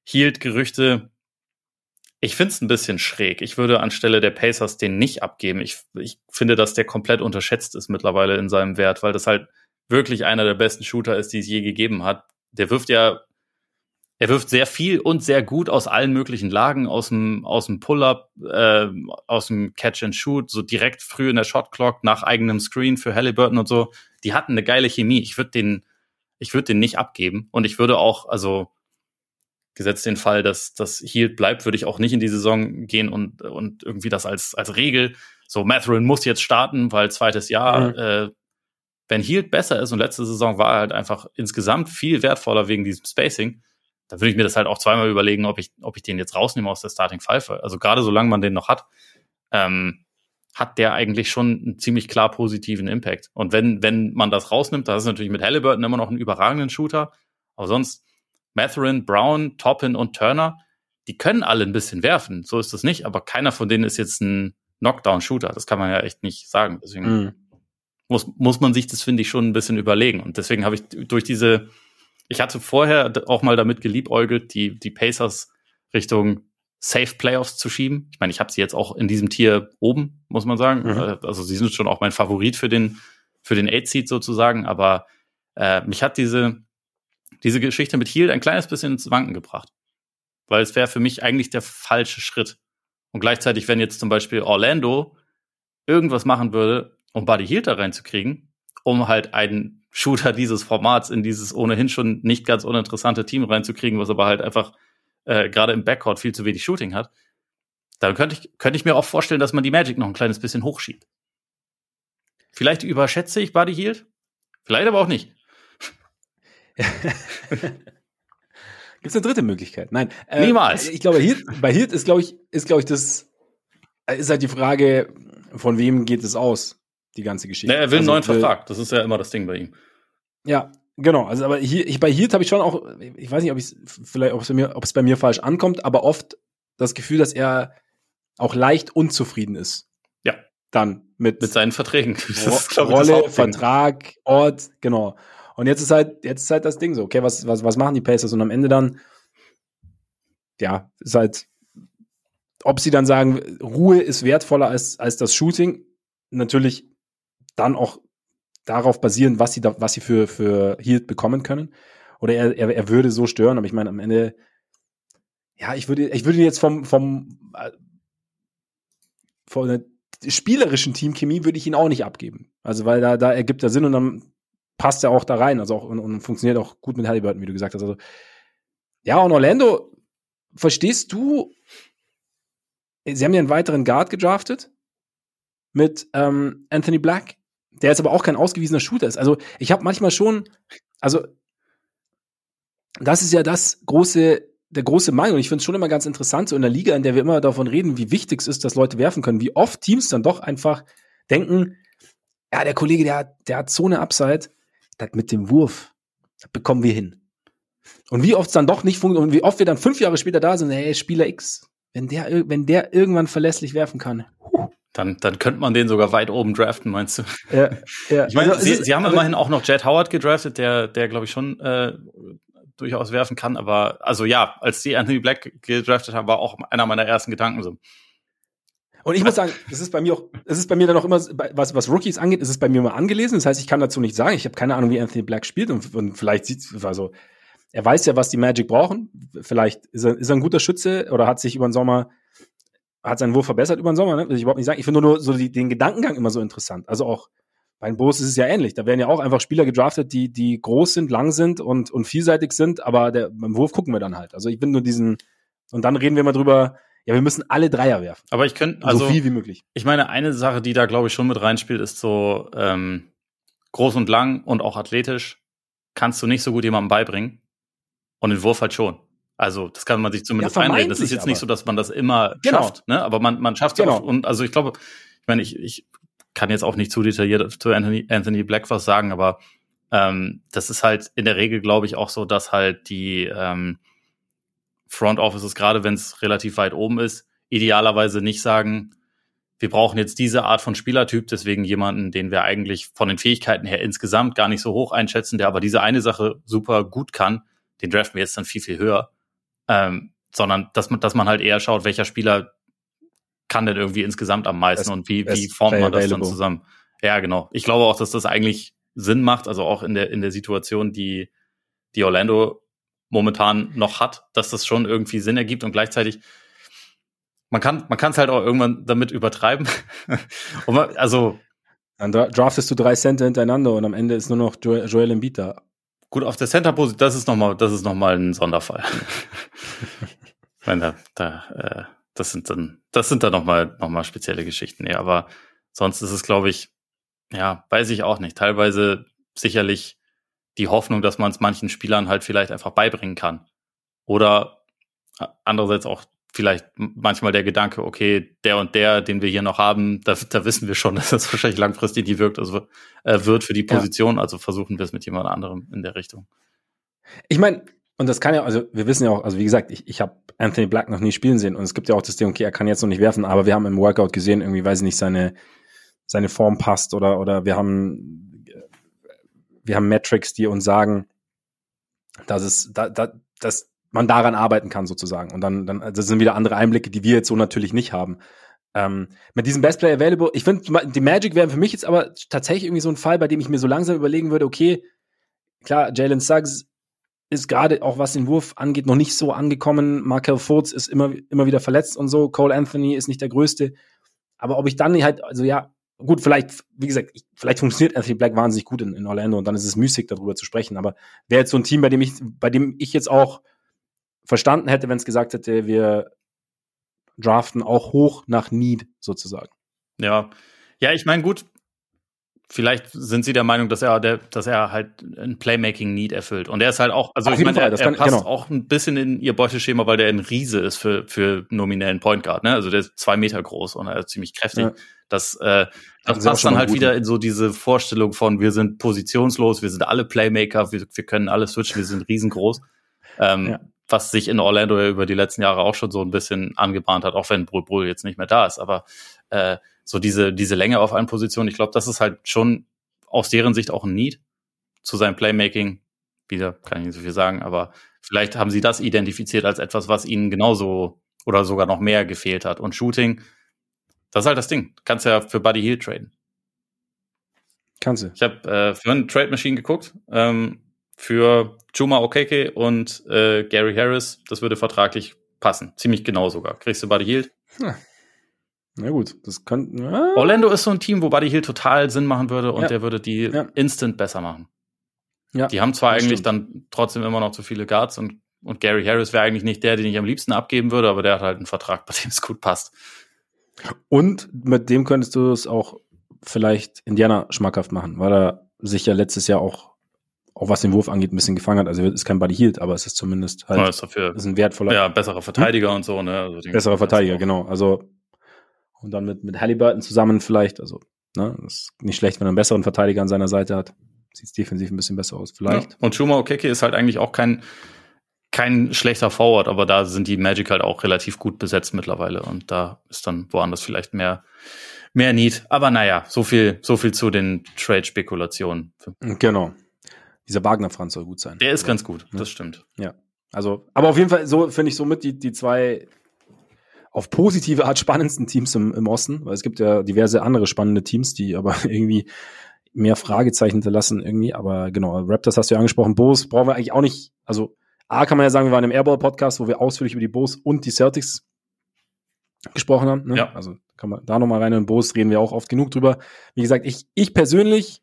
[SPEAKER 2] Hield-Gerüchte. Ich finde es ein bisschen schräg. Ich würde anstelle der Pacers den nicht abgeben. Ich, ich finde, dass der komplett unterschätzt ist mittlerweile in seinem Wert, weil das halt wirklich einer der besten Shooter ist, die es je gegeben hat. Der wirft ja, er wirft sehr viel und sehr gut aus allen möglichen Lagen, aus dem, aus dem Pull-up, äh, aus dem Catch and Shoot, so direkt früh in der Shot Clock nach eigenem Screen für Halliburton und so. Die hatten eine geile Chemie. Ich würde den, ich würde den nicht abgeben und ich würde auch, also gesetzt den Fall, dass das Healed bleibt, würde ich auch nicht in die Saison gehen und, und irgendwie das als, als Regel, so Matherin muss jetzt starten, weil zweites Jahr, mhm. äh, wenn Healed besser ist und letzte Saison war er halt einfach insgesamt viel wertvoller wegen diesem Spacing, dann würde ich mir das halt auch zweimal überlegen, ob ich, ob ich den jetzt rausnehme aus der Starting Five. Also gerade solange man den noch hat, ähm, hat der eigentlich schon einen ziemlich klar positiven Impact. Und wenn, wenn man das rausnimmt, da ist natürlich mit Halliburton immer noch einen überragenden Shooter, aber sonst Matherin, Brown, Toppin und Turner, die können alle ein bisschen werfen, so ist das nicht, aber keiner von denen ist jetzt ein Knockdown-Shooter. Das kann man ja echt nicht sagen. Deswegen mhm. muss, muss man sich das, finde ich, schon ein bisschen überlegen. Und deswegen habe ich durch diese, ich hatte vorher auch mal damit geliebäugelt, die, die Pacers Richtung Safe Playoffs zu schieben. Ich meine, ich habe sie jetzt auch in diesem Tier oben, muss man sagen. Mhm. Äh, also sie sind schon auch mein Favorit für den, für den Eight-Seed sozusagen, aber äh, mich hat diese, diese Geschichte mit Hield ein kleines bisschen ins Wanken gebracht. Weil es wäre für mich eigentlich der falsche Schritt. Und gleichzeitig, wenn jetzt zum Beispiel Orlando irgendwas machen würde, um Buddy Hield da reinzukriegen, um halt einen Shooter dieses Formats in dieses ohnehin schon nicht ganz uninteressante Team reinzukriegen, was aber halt einfach äh, gerade im Backcourt viel zu wenig Shooting hat, dann könnte ich, könnte ich mir auch vorstellen, dass man die Magic noch ein kleines bisschen hochschiebt. Vielleicht überschätze ich Buddy Hield, vielleicht aber auch nicht.
[SPEAKER 1] Gibt es eine dritte Möglichkeit? Nein.
[SPEAKER 2] Äh, Niemals.
[SPEAKER 1] Ich glaube, Hirt, bei Hirt ist, glaube ich, ist, glaube ich, das ist halt die Frage, von wem geht es aus, die ganze Geschichte.
[SPEAKER 2] Nee, er will einen also, neuen Vertrag. Das ist ja immer das Ding bei ihm.
[SPEAKER 1] Ja, genau. Also, aber hier, ich, bei Hirt habe ich schon auch, ich weiß nicht, ob ich vielleicht, ob es bei mir, ob es bei mir falsch ankommt, aber oft das Gefühl, dass er auch leicht unzufrieden ist.
[SPEAKER 2] Ja.
[SPEAKER 1] Dann mit,
[SPEAKER 2] mit seinen Verträgen.
[SPEAKER 1] Ist, Rolle, Vertrag, Ort, genau. Und jetzt ist halt, jetzt ist halt das Ding so, okay, was, was, was machen die Pacers? Und am Ende dann, ja, ist halt, ob sie dann sagen, Ruhe ist wertvoller als, als das Shooting, natürlich dann auch darauf basieren, was sie da, was sie für, für Heat bekommen können. Oder er, er, er würde so stören, aber ich meine, am Ende, ja, ich würde, ich würde jetzt vom, vom, äh, von der spielerischen Teamchemie würde ich ihn auch nicht abgeben. Also, weil da, da ergibt er Sinn und dann passt ja auch da rein, also auch und, und funktioniert auch gut mit Halliburton, wie du gesagt hast. Also ja, und Orlando, verstehst du? Sie haben ja einen weiteren Guard gedraftet mit ähm, Anthony Black, der jetzt aber auch kein ausgewiesener Shooter ist. Also ich habe manchmal schon, also das ist ja das große, der große Mangel. Und ich finde es schon immer ganz interessant, so in der Liga, in der wir immer davon reden, wie wichtig es ist, dass Leute werfen können, wie oft Teams dann doch einfach denken, ja, der Kollege, der der hat so eine Upside, das mit dem Wurf, das bekommen wir hin. Und wie oft es dann doch nicht funktioniert und wie oft wir dann fünf Jahre später da sind, hey, Spieler X, wenn der, wenn der irgendwann verlässlich werfen kann.
[SPEAKER 2] Dann, dann könnte man den sogar weit oben draften, meinst du?
[SPEAKER 1] Ja, ja.
[SPEAKER 2] Ich meine, also, sie, sie haben immerhin auch noch Jet Howard gedraftet, der, der glaube ich schon äh, durchaus werfen kann. Aber also ja, als die Anthony Black gedraftet haben, war auch einer meiner ersten Gedanken so.
[SPEAKER 1] Und ich muss sagen, es ist bei mir auch, es ist bei mir dann auch immer, was, was Rookies angeht, ist es bei mir immer angelesen. Das heißt, ich kann dazu nicht sagen. Ich habe keine Ahnung, wie Anthony Black spielt und, und vielleicht sieht also er weiß ja, was die Magic brauchen. Vielleicht ist er, ist er ein guter Schütze oder hat sich über den Sommer, hat seinen Wurf verbessert über den Sommer, ne? Will ich überhaupt nicht sagen. Ich finde nur, so die, den Gedankengang immer so interessant. Also auch bei den Bulls ist es ja ähnlich. Da werden ja auch einfach Spieler gedraftet, die, die groß sind, lang sind und, und vielseitig sind, aber der, beim Wurf gucken wir dann halt. Also ich bin nur diesen, und dann reden wir mal drüber, ja, wir müssen alle Dreier werfen.
[SPEAKER 2] Aber ich könnte, also.
[SPEAKER 1] So viel wie möglich.
[SPEAKER 2] Ich meine, eine Sache, die da, glaube ich, schon mit reinspielt, ist so, ähm, groß und lang und auch athletisch kannst du nicht so gut jemandem beibringen. Und den Wurf halt schon. Also, das kann man sich zumindest ja, einreden. Das ist jetzt aber. nicht so, dass man das immer genau. schafft, ne? Aber man, man schafft es genau. auch. Und also ich glaube, ich meine, ich, ich kann jetzt auch nicht zu detailliert zu Anthony, Anthony Black was sagen, aber ähm, das ist halt in der Regel, glaube ich, auch so, dass halt die ähm, Front Offices, gerade wenn es relativ weit oben ist, idealerweise nicht sagen, wir brauchen jetzt diese Art von Spielertyp, deswegen jemanden, den wir eigentlich von den Fähigkeiten her insgesamt gar nicht so hoch einschätzen, der aber diese eine Sache super gut kann, den draften wir jetzt dann viel, viel höher. Ähm, sondern dass man, dass man halt eher schaut, welcher Spieler kann denn irgendwie insgesamt am meisten best, und wie, wie formt man das available. dann zusammen. Ja, genau. Ich glaube auch, dass das eigentlich Sinn macht, also auch in der, in der Situation, die, die Orlando momentan noch hat, dass das schon irgendwie Sinn ergibt und gleichzeitig man kann man kann es halt auch irgendwann damit übertreiben. man, also
[SPEAKER 1] dann draftest du drei Center hintereinander und am Ende ist nur noch Joel Embiid da.
[SPEAKER 2] Gut, auf der Center Position, das ist nochmal, das ist noch mal ein Sonderfall. ich meine, da, da äh, das sind dann, das sind dann nochmal noch mal spezielle Geschichten. Ja, aber sonst ist es, glaube ich, ja, weiß ich auch nicht. Teilweise sicherlich die Hoffnung, dass man es manchen Spielern halt vielleicht einfach beibringen kann. Oder äh, andererseits auch vielleicht manchmal der Gedanke, okay, der und der, den wir hier noch haben, da, da wissen wir schon, dass das wahrscheinlich langfristig die wirkt, also äh, wird für die Position, ja. also versuchen wir es mit jemand anderem in der Richtung.
[SPEAKER 1] Ich meine, Und das kann ja, also wir wissen ja auch, also wie gesagt, ich, ich habe Anthony Black noch nie spielen sehen und es gibt ja auch das Ding, okay, er kann jetzt noch nicht werfen, aber wir haben im Workout gesehen, irgendwie weiß ich nicht, seine, seine Form passt oder, oder wir haben, wir haben Metrics, die uns sagen, dass es, da, da, dass man daran arbeiten kann sozusagen. Und dann, dann, das sind wieder andere Einblicke, die wir jetzt so natürlich nicht haben. Ähm, mit diesem Best Player Available, ich finde, die Magic wären für mich jetzt aber tatsächlich irgendwie so ein Fall, bei dem ich mir so langsam überlegen würde, okay, klar, Jalen Suggs ist gerade auch was den Wurf angeht noch nicht so angekommen. Markel Fultz ist immer, immer wieder verletzt und so. Cole Anthony ist nicht der Größte. Aber ob ich dann halt, also ja, gut, vielleicht, wie gesagt, ich, vielleicht funktioniert Anthony Black wahnsinnig gut in, in Orlando und dann ist es müßig, darüber zu sprechen. Aber wäre jetzt so ein Team, bei dem ich, bei dem ich jetzt auch verstanden hätte, wenn es gesagt hätte, wir draften auch hoch nach Need sozusagen.
[SPEAKER 2] Ja, ja, ich meine, gut, vielleicht sind sie der Meinung, dass er, der, dass er halt ein Playmaking-Need erfüllt. Und er ist halt auch, also Auf ich meine, er, er kann, passt genau. auch ein bisschen in ihr Beuteschema, weil der ein Riese ist für, für nominellen Point Guard. Ne? Also der ist zwei Meter groß und er ist ziemlich kräftig. Ja. Das, äh, das passt dann halt wieder in so diese Vorstellung von, wir sind positionslos, wir sind alle Playmaker, wir, wir können alle switchen, wir sind riesengroß. Ähm, ja. Was sich in Orlando ja über die letzten Jahre auch schon so ein bisschen angebahnt hat, auch wenn Bull Bull jetzt nicht mehr da ist. Aber äh, so diese, diese Länge auf allen Positionen, ich glaube, das ist halt schon aus deren Sicht auch ein Need zu seinem Playmaking. Wieder kann ich nicht so viel sagen, aber vielleicht haben sie das identifiziert als etwas, was ihnen genauso oder sogar noch mehr gefehlt hat. Und Shooting, das ist halt das Ding. Du kannst ja für Buddy Hill traden.
[SPEAKER 1] Kannst du.
[SPEAKER 2] Ich habe äh, für eine Trade Machine geguckt, ähm, für Chuma Okeke und äh, Gary Harris. Das würde vertraglich passen. Ziemlich genau sogar. Kriegst du Buddy Hield? Ja.
[SPEAKER 1] Na gut, das könnte.
[SPEAKER 2] Ja. Orlando ist so ein Team, wo Buddy Hill total Sinn machen würde und ja. der würde die ja. instant besser machen. Ja. Die haben zwar eigentlich stimmt. dann trotzdem immer noch zu viele Guards und, und Gary Harris wäre eigentlich nicht der, den ich am liebsten abgeben würde, aber der hat halt einen Vertrag, bei dem es gut passt.
[SPEAKER 1] Und mit dem könntest du es auch vielleicht Indiana schmackhaft machen, weil er sich ja letztes Jahr auch, auch was den Wurf angeht, ein bisschen gefangen hat. Also es ist kein Buddy Hield, aber es ist zumindest halt
[SPEAKER 2] ja, ist, dafür,
[SPEAKER 1] ist ein wertvoller.
[SPEAKER 2] Ja, besserer Verteidiger hm? und so, ne? Also
[SPEAKER 1] besserer Verteidiger, genau. Also und dann mit, mit Halliburton zusammen vielleicht. Also, ne, ist nicht schlecht, wenn er einen besseren Verteidiger an seiner Seite hat. Sieht defensiv ein bisschen besser aus, vielleicht. Ja.
[SPEAKER 2] Und Chuma Okeke ist halt eigentlich auch kein, kein schlechter Forward, aber da sind die Magic halt auch relativ gut besetzt mittlerweile und da ist dann woanders vielleicht mehr, mehr Need. Aber naja, so viel, so viel zu den Trade-Spekulationen.
[SPEAKER 1] Genau. Dieser Wagner-Franz soll gut sein.
[SPEAKER 2] Der ist also, ganz gut, ne? das stimmt.
[SPEAKER 1] Ja. Also, aber auf jeden Fall, so finde ich somit die, die zwei auf positive Art spannendsten Teams im, im Osten, weil es gibt ja diverse andere spannende Teams, die aber irgendwie mehr Fragezeichen hinterlassen irgendwie. Aber genau, Raptors hast du ja angesprochen. Bulls brauchen wir eigentlich auch nicht. Also A kann man ja sagen, wir waren im Airball-Podcast, wo wir ausführlich über die Bulls und die Celtics gesprochen haben. Ne? Ja. Also kann man da nochmal rein. In Bulls reden wir auch oft genug drüber. Wie gesagt, ich, ich persönlich,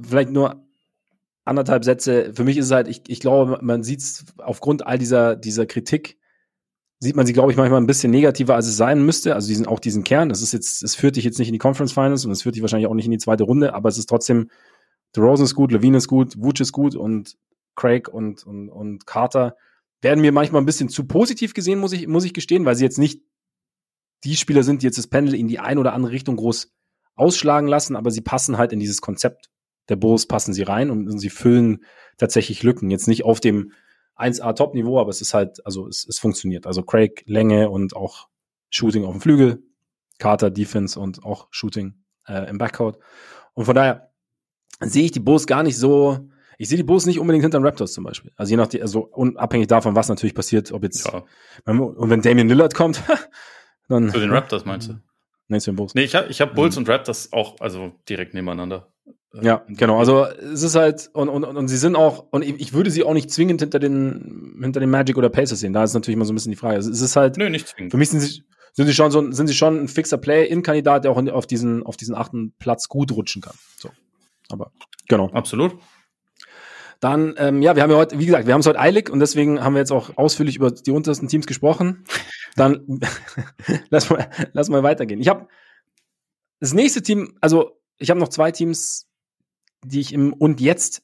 [SPEAKER 1] vielleicht nur anderthalb Sätze. Für mich ist es halt, ich, ich glaube, man sieht es aufgrund all dieser, dieser Kritik, sieht man sie, glaube ich, manchmal ein bisschen negativer, als es sein müsste. Also diesen, auch diesen Kern. Das ist jetzt, es führt dich jetzt nicht in die Conference Finals und es führt dich wahrscheinlich auch nicht in die zweite Runde, aber es ist trotzdem, DeRozan ist gut, Levine ist gut, Wutsch ist gut und Craig und, und, und Carter werden mir manchmal ein bisschen zu positiv gesehen, muss ich, muss ich gestehen, weil sie jetzt nicht die Spieler sind, die jetzt das Pendel in die eine oder andere Richtung groß ausschlagen lassen, aber sie passen halt in dieses Konzept der Bulls, passen sie rein und, und sie füllen tatsächlich Lücken. Jetzt nicht auf dem 1A Top-Niveau, aber es ist halt, also es, es funktioniert. Also Craig, Länge und auch Shooting auf dem Flügel, Carter, Defense und auch Shooting äh, im Backcourt. Und von daher sehe ich die Bulls gar nicht so, ich sehe die Bulls nicht unbedingt hinter den Raptors zum Beispiel. Also je nachdem, also unabhängig davon, was natürlich passiert, ob jetzt, ja. und wenn Damian Lillard kommt, dann.
[SPEAKER 2] Zu den Raptors meinst du?
[SPEAKER 1] Nee, zu den Bulls.
[SPEAKER 2] Nee, ich habe ich hab Bulls mhm. und Raptors auch, also direkt nebeneinander.
[SPEAKER 1] Ja, genau. Also es ist halt, und, und, und sie sind auch, und ich würde sie auch nicht zwingend hinter den, hinter den Magic oder Pacers sehen. Da ist natürlich immer so ein bisschen die Frage. Also, es ist halt.
[SPEAKER 2] Nö, nicht zwingend.
[SPEAKER 1] Für mich sind sie, sind sie schon so, sind sie schon ein fixer Play-In-Kandidat, der auch auf diesen, auf diesen achten Platz gut rutschen kann. So. Aber, genau.
[SPEAKER 2] Absolut.
[SPEAKER 1] Dann, ähm, ja, wir haben ja heute, wie gesagt, wir haben es heute eilig und deswegen haben wir jetzt auch ausführlich über die untersten Teams gesprochen. Dann lass mal, lass mal weitergehen. Ich habe das nächste Team, also ich habe noch zwei Teams, die ich im Und Jetzt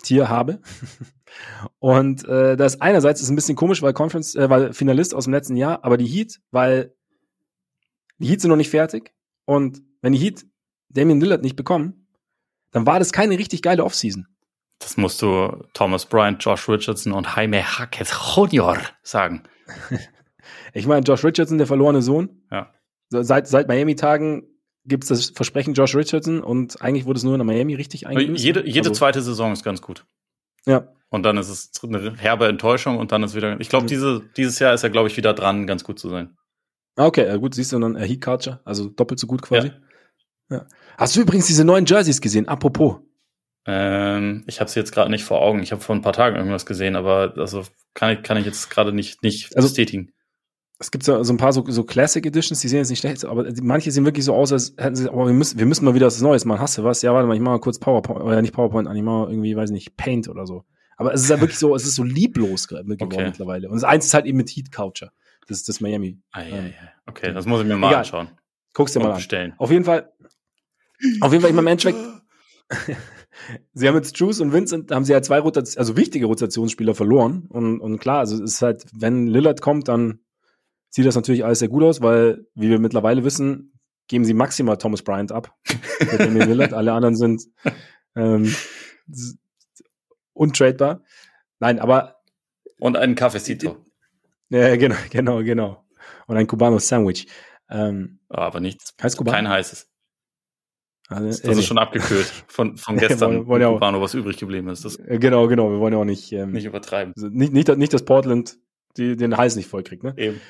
[SPEAKER 1] Tier habe. Und äh, das einerseits ist ein bisschen komisch, weil Conference, äh, weil Finalist aus dem letzten Jahr, aber die Heat, weil die Heat sind noch nicht fertig. Und wenn die Heat Damian Lillard nicht bekommen, dann war das keine richtig geile Offseason.
[SPEAKER 2] Das musst du Thomas Bryant, Josh Richardson und Jaime Hackett Junior sagen.
[SPEAKER 1] ich meine, Josh Richardson, der verlorene Sohn.
[SPEAKER 2] Ja.
[SPEAKER 1] Seit, seit Miami-Tagen gibt es das Versprechen Josh Richardson und eigentlich wurde es nur in Miami richtig eingelöst.
[SPEAKER 2] Jede, jede also, zweite Saison ist ganz gut.
[SPEAKER 1] Ja.
[SPEAKER 2] Und dann ist es eine herbe Enttäuschung und dann ist wieder. Ich glaube, mhm. diese, dieses Jahr ist er, glaube ich, wieder dran, ganz gut zu sein.
[SPEAKER 1] Ah, okay, gut, siehst du dann Heat Culture, also doppelt so gut quasi. Ja. ja. Hast du übrigens diese neuen Jerseys gesehen? Apropos.
[SPEAKER 2] Ähm, ich habe sie jetzt gerade nicht vor Augen. Ich habe vor ein paar Tagen irgendwas gesehen, aber also kann ich, kann ich jetzt gerade nicht, nicht
[SPEAKER 1] also, bestätigen es gibt so, so ein paar so, so Classic Editions, die sehen jetzt nicht schlecht, aber manche sehen wirklich so aus, als hätten sie, aber wir müssen, wir müssen mal wieder was Neues machen. Hast du was? Ja, warte mal, ich mach mal kurz PowerPoint, oder nicht PowerPoint an, ich mach mal irgendwie, weiß nicht, Paint oder so. Aber es ist ja wirklich so, es ist so lieblos geworden okay. mittlerweile. Und das eins ist halt eben mit Heat Culture. Das ist das Miami.
[SPEAKER 2] Ah, ja, ja. Okay, das muss ich mir mal Egal. anschauen.
[SPEAKER 1] Guck's dir mal an. Bestellen. Auf jeden Fall, auf jeden Fall, ich meine, im Endeffekt, sie haben jetzt Juice und Vincent, haben sie ja zwei Rotations, also wichtige Rotationsspieler verloren. Und, und klar, also es ist halt, wenn Lillard kommt, dann sieht das natürlich alles sehr gut aus, weil, wie wir mittlerweile wissen, geben sie maximal Thomas Bryant ab. Lillard, alle anderen sind ähm, untradebar. Nein, aber.
[SPEAKER 2] Und einen Cafecito.
[SPEAKER 1] Ja, genau, genau, genau. Und ein Cubano Sandwich. Ähm,
[SPEAKER 2] aber nichts.
[SPEAKER 1] Cubano?
[SPEAKER 2] Kein heißes. Also, das, das äh, ist schon abgekühlt von, von gestern, wollen, wollen ja Cubano, was übrig geblieben ist. Das
[SPEAKER 1] äh, genau, genau. Wir wollen ja auch nicht,
[SPEAKER 2] ähm, nicht übertreiben.
[SPEAKER 1] Also nicht, nicht, nicht, dass Portland die, den Hals nicht vollkriegt, ne?
[SPEAKER 2] Eben.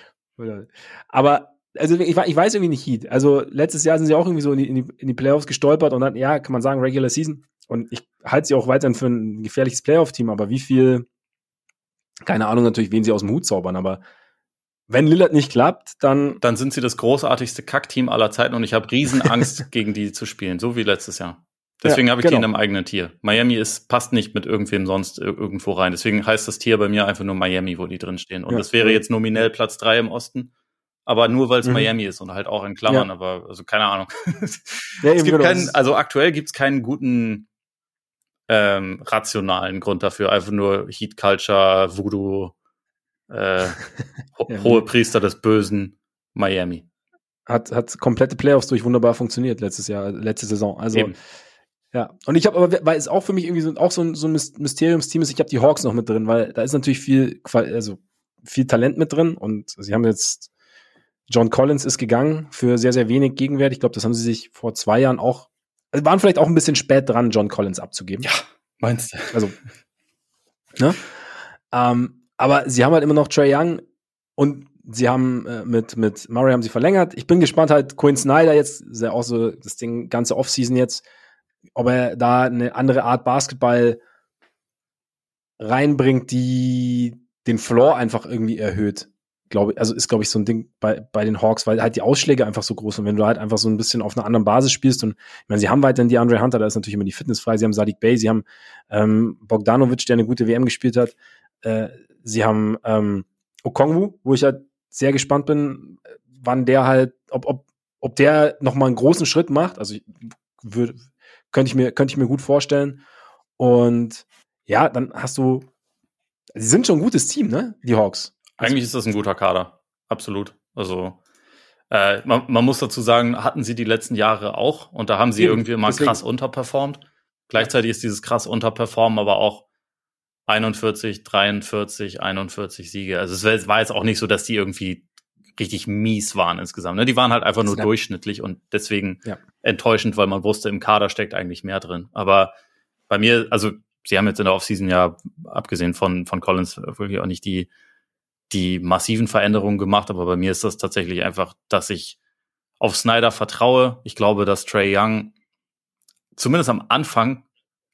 [SPEAKER 1] Aber also ich, ich weiß irgendwie nicht Heat. Also letztes Jahr sind sie auch irgendwie so in die, in die, in die Playoffs gestolpert und dann, ja, kann man sagen, Regular Season. Und ich halte sie auch weiterhin für ein gefährliches Playoff-Team, aber wie viel, keine Ahnung natürlich, wen sie aus dem Hut zaubern, aber wenn Lillard nicht klappt, dann.
[SPEAKER 2] Dann sind sie das großartigste Kackteam aller Zeiten und ich habe Riesenangst, gegen die zu spielen, so wie letztes Jahr. Deswegen ja, habe ich genau. die in einem eigenen Tier. Miami ist, passt nicht mit irgendwem sonst irgendwo rein. Deswegen heißt das Tier bei mir einfach nur Miami, wo die drin stehen. Und ja. das wäre jetzt nominell Platz drei im Osten. Aber nur weil es mhm. Miami ist und halt auch in Klammern, ja. aber also keine Ahnung. Ja, es gibt keinen, also aktuell gibt es keinen guten ähm, rationalen Grund dafür. Einfach nur Heat Culture, Voodoo, äh, ho hohe Priester des Bösen, Miami.
[SPEAKER 1] Hat, hat komplette Playoffs durch wunderbar funktioniert letztes Jahr, letzte Saison. Also Eben. Ja, und ich habe aber, weil es auch für mich irgendwie so, auch so ein, so ein Mysteriumsteam ist, ich habe die Hawks noch mit drin, weil da ist natürlich viel, also viel Talent mit drin und sie haben jetzt, John Collins ist gegangen für sehr, sehr wenig Gegenwert. Ich glaube, das haben sie sich vor zwei Jahren auch, also waren vielleicht auch ein bisschen spät dran, John Collins abzugeben.
[SPEAKER 2] Ja, meinst du?
[SPEAKER 1] Also, ne? Ähm, aber sie haben halt immer noch Trey Young und sie haben äh, mit, mit Murray haben sie verlängert. Ich bin gespannt halt, Quinn Snyder jetzt, ist ja auch so das Ding, ganze Offseason jetzt, ob er da eine andere Art Basketball reinbringt, die den Floor einfach irgendwie erhöht. Glaube also ist glaube ich so ein Ding bei bei den Hawks, weil halt die Ausschläge einfach so groß sind. Wenn du halt einfach so ein bisschen auf einer anderen Basis spielst und ich meine, sie haben weiterhin die Andre Hunter, da ist natürlich immer die Fitness frei. Sie haben Sadiq Bey, sie haben ähm, Bogdanovic, der eine gute WM gespielt hat. Äh, sie haben ähm, Okongwu, wo ich halt sehr gespannt bin, wann der halt, ob ob ob der noch mal einen großen Schritt macht. Also würde könnte ich mir, könnte ich mir gut vorstellen. Und ja, dann hast du, sie sind schon ein gutes Team, ne? Die Hawks.
[SPEAKER 2] Eigentlich ist das ein guter Kader. Absolut. Also, äh, man, man, muss dazu sagen, hatten sie die letzten Jahre auch und da haben sie Eben, irgendwie immer deswegen. krass unterperformt. Gleichzeitig ist dieses krass Unterperformen aber auch 41, 43, 41 Siege. Also es war jetzt auch nicht so, dass die irgendwie richtig mies waren insgesamt. Ne? Die waren halt einfach nur durchschnittlich und deswegen ja. enttäuschend, weil man wusste, im Kader steckt eigentlich mehr drin. Aber bei mir, also sie haben jetzt in der Offseason ja, abgesehen von, von Collins, wirklich auch nicht die, die massiven Veränderungen gemacht, aber bei mir ist das tatsächlich einfach, dass ich auf Snyder vertraue. Ich glaube, dass Trey Young zumindest am Anfang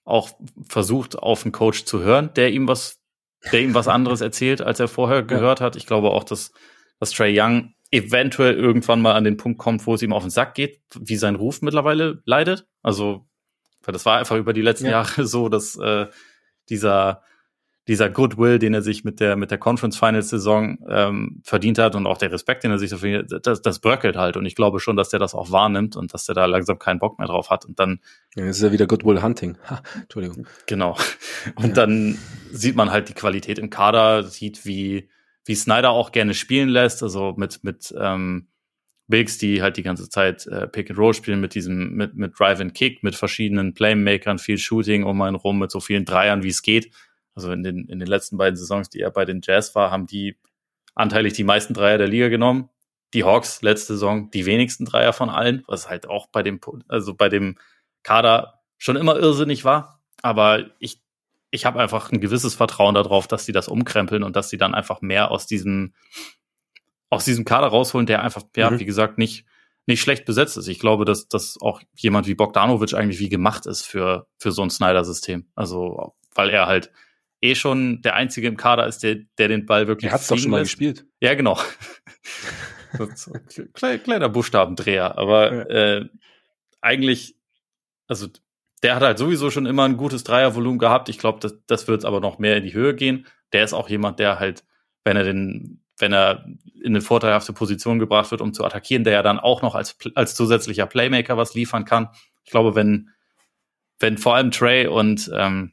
[SPEAKER 2] auch versucht, auf einen Coach zu hören, der ihm was, der ihm was anderes erzählt, als er vorher gehört hat. Ich glaube auch, dass dass Trey Young eventuell irgendwann mal an den Punkt kommt, wo es ihm auf den Sack geht, wie sein Ruf mittlerweile leidet. Also, das war einfach über die letzten ja. Jahre so, dass äh, dieser dieser Goodwill, den er sich mit der mit der Conference Finals Saison ähm, verdient hat und auch der Respekt, den er sich dafür, das, das bröckelt halt und ich glaube schon, dass der das auch wahrnimmt und dass der da langsam keinen Bock mehr drauf hat und dann
[SPEAKER 1] ja, das ist ja wieder Goodwill Hunting. Ha, Entschuldigung.
[SPEAKER 2] Genau. Und ja. dann sieht man halt die Qualität im Kader, sieht wie wie Snyder auch gerne spielen lässt, also mit, mit ähm, Bigs, die halt die ganze Zeit äh, Pick and Roll spielen mit diesem, mit, mit Drive and Kick, mit verschiedenen Playmakern, viel Shooting um einen rum, mit so vielen Dreiern, wie es geht. Also in den, in den letzten beiden Saisons, die er bei den Jazz war, haben die anteilig die meisten Dreier der Liga genommen. Die Hawks letzte Saison die wenigsten Dreier von allen, was halt auch bei dem, also bei dem Kader schon immer irrsinnig war. Aber ich, ich habe einfach ein gewisses Vertrauen darauf, dass sie das umkrempeln und dass sie dann einfach mehr aus diesem, aus diesem Kader rausholen, der einfach, ja, mhm. wie gesagt, nicht, nicht schlecht besetzt ist. Ich glaube, dass, dass auch jemand wie Bogdanovic eigentlich wie gemacht ist für, für so ein Snyder-System. Also, weil er halt eh schon der Einzige im Kader ist, der, der den Ball wirklich.
[SPEAKER 1] Er hat doch schon mal gespielt.
[SPEAKER 2] Ja, genau. kleiner, kleiner Buchstabendreher, aber ja. äh, eigentlich, also der hat halt sowieso schon immer ein gutes Dreiervolumen gehabt. Ich glaube, das, das wird aber noch mehr in die Höhe gehen. Der ist auch jemand, der halt, wenn er den, wenn er in eine vorteilhafte Position gebracht wird, um zu attackieren, der ja dann auch noch als, als zusätzlicher Playmaker was liefern kann. Ich glaube, wenn, wenn vor allem Trey und ähm,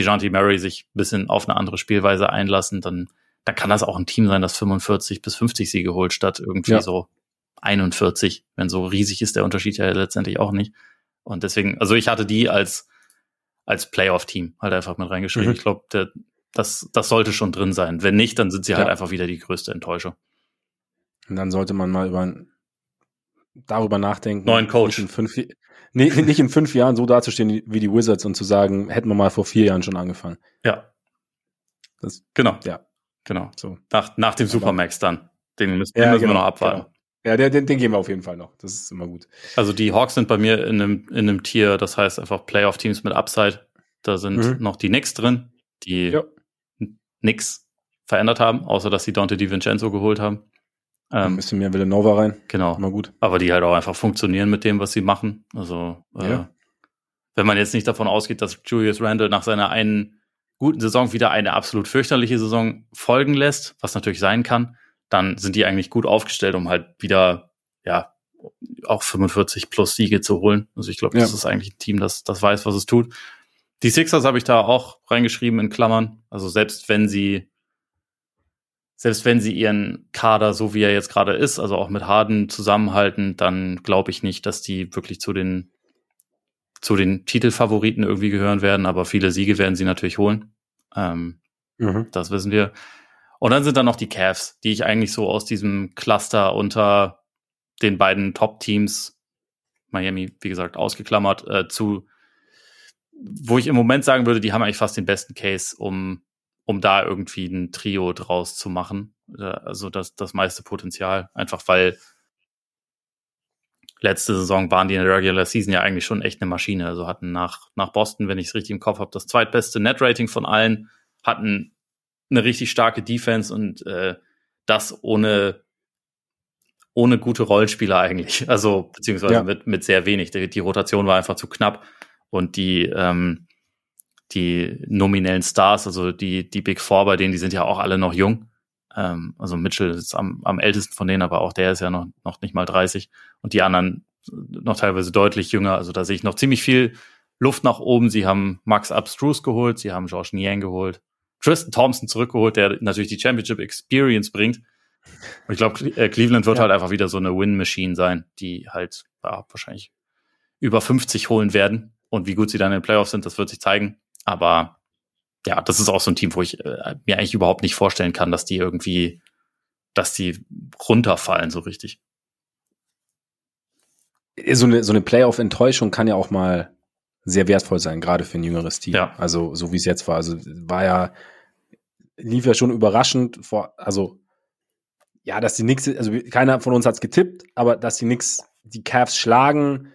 [SPEAKER 2] DeJounte Murray sich ein bisschen auf eine andere Spielweise einlassen, dann, dann kann das auch ein Team sein, das 45 bis 50 Siege holt, statt irgendwie ja. so 41. Wenn so riesig ist der Unterschied ja letztendlich auch nicht. Und deswegen, also ich hatte die als, als Playoff-Team halt einfach mit reingeschrieben. Mhm. Ich glaube, das, das sollte schon drin sein. Wenn nicht, dann sind sie halt ja. halt einfach wieder die größte Enttäuschung.
[SPEAKER 1] Und dann sollte man mal über darüber nachdenken.
[SPEAKER 2] Neuen Coach.
[SPEAKER 1] Fünf, nee, nicht in fünf Jahren so dazustehen wie die Wizards und zu sagen, hätten wir mal vor vier Jahren schon angefangen.
[SPEAKER 2] Ja. Das, genau. Ja. Genau. So. Nach, nach dem Supermax dann. Den müssen, ja, müssen genau, wir noch abwarten. Genau.
[SPEAKER 1] Ja, den, den, geben wir auf jeden Fall noch. Das ist immer gut.
[SPEAKER 2] Also die Hawks sind bei mir in einem, in einem Tier, das heißt einfach Playoff-Teams mit Upside. Da sind mhm. noch die Knicks drin, die ja. nix verändert haben, außer dass sie Dante DiVincenzo geholt haben.
[SPEAKER 1] Ähm, ein bisschen mehr Villanova rein.
[SPEAKER 2] Genau. Immer gut. Aber die halt auch einfach funktionieren mit dem, was sie machen. Also, äh, ja. wenn man jetzt nicht davon ausgeht, dass Julius Randle nach seiner einen guten Saison wieder eine absolut fürchterliche Saison folgen lässt, was natürlich sein kann, dann sind die eigentlich gut aufgestellt, um halt wieder, ja, auch 45 plus Siege zu holen. Also ich glaube, ja. das ist eigentlich ein Team, das, das weiß, was es tut. Die Sixers habe ich da auch reingeschrieben in Klammern. Also selbst wenn sie selbst wenn sie ihren Kader, so wie er jetzt gerade ist, also auch mit Harden zusammenhalten, dann glaube ich nicht, dass die wirklich zu den, zu den Titelfavoriten irgendwie gehören werden, aber viele Siege werden sie natürlich holen. Ähm, mhm. Das wissen wir. Und dann sind da noch die Cavs, die ich eigentlich so aus diesem Cluster unter den beiden Top-Teams, Miami, wie gesagt, ausgeklammert, äh, zu, wo ich im Moment sagen würde, die haben eigentlich fast den besten Case, um um da irgendwie ein Trio draus zu machen. Äh, also das, das meiste Potenzial. Einfach weil letzte Saison waren die in der Regular Season ja eigentlich schon echt eine Maschine. Also hatten nach, nach Boston, wenn ich es richtig im Kopf habe, das zweitbeste Net-Rating von allen, hatten eine richtig starke Defense und äh, das ohne ohne gute Rollspieler eigentlich. Also beziehungsweise ja. mit, mit sehr wenig. Die, die Rotation war einfach zu knapp und die ähm, die nominellen Stars, also die, die Big Four bei denen, die sind ja auch alle noch jung. Ähm, also Mitchell ist am, am ältesten von denen, aber auch der ist ja noch, noch nicht mal 30 und die anderen noch teilweise deutlich jünger. Also da sehe ich noch ziemlich viel Luft nach oben. Sie haben Max Abstrus geholt, sie haben George Niang geholt, Tristan Thompson zurückgeholt, der natürlich die Championship Experience bringt. Und ich glaube, äh, Cleveland wird ja. halt einfach wieder so eine Win-Machine sein, die halt ja, wahrscheinlich über 50 holen werden. Und wie gut sie dann in den Playoffs sind, das wird sich zeigen. Aber ja, das ist auch so ein Team, wo ich äh, mir eigentlich überhaupt nicht vorstellen kann, dass die irgendwie, dass die runterfallen so richtig.
[SPEAKER 1] So eine, so eine Playoff-Enttäuschung kann ja auch mal sehr wertvoll sein, gerade für ein jüngeres Team. Ja. Also so wie es jetzt war. Also war ja, lief ja schon überraschend vor, also ja, dass die nix, also keiner von uns hat es getippt, aber dass die nix, die Cavs schlagen,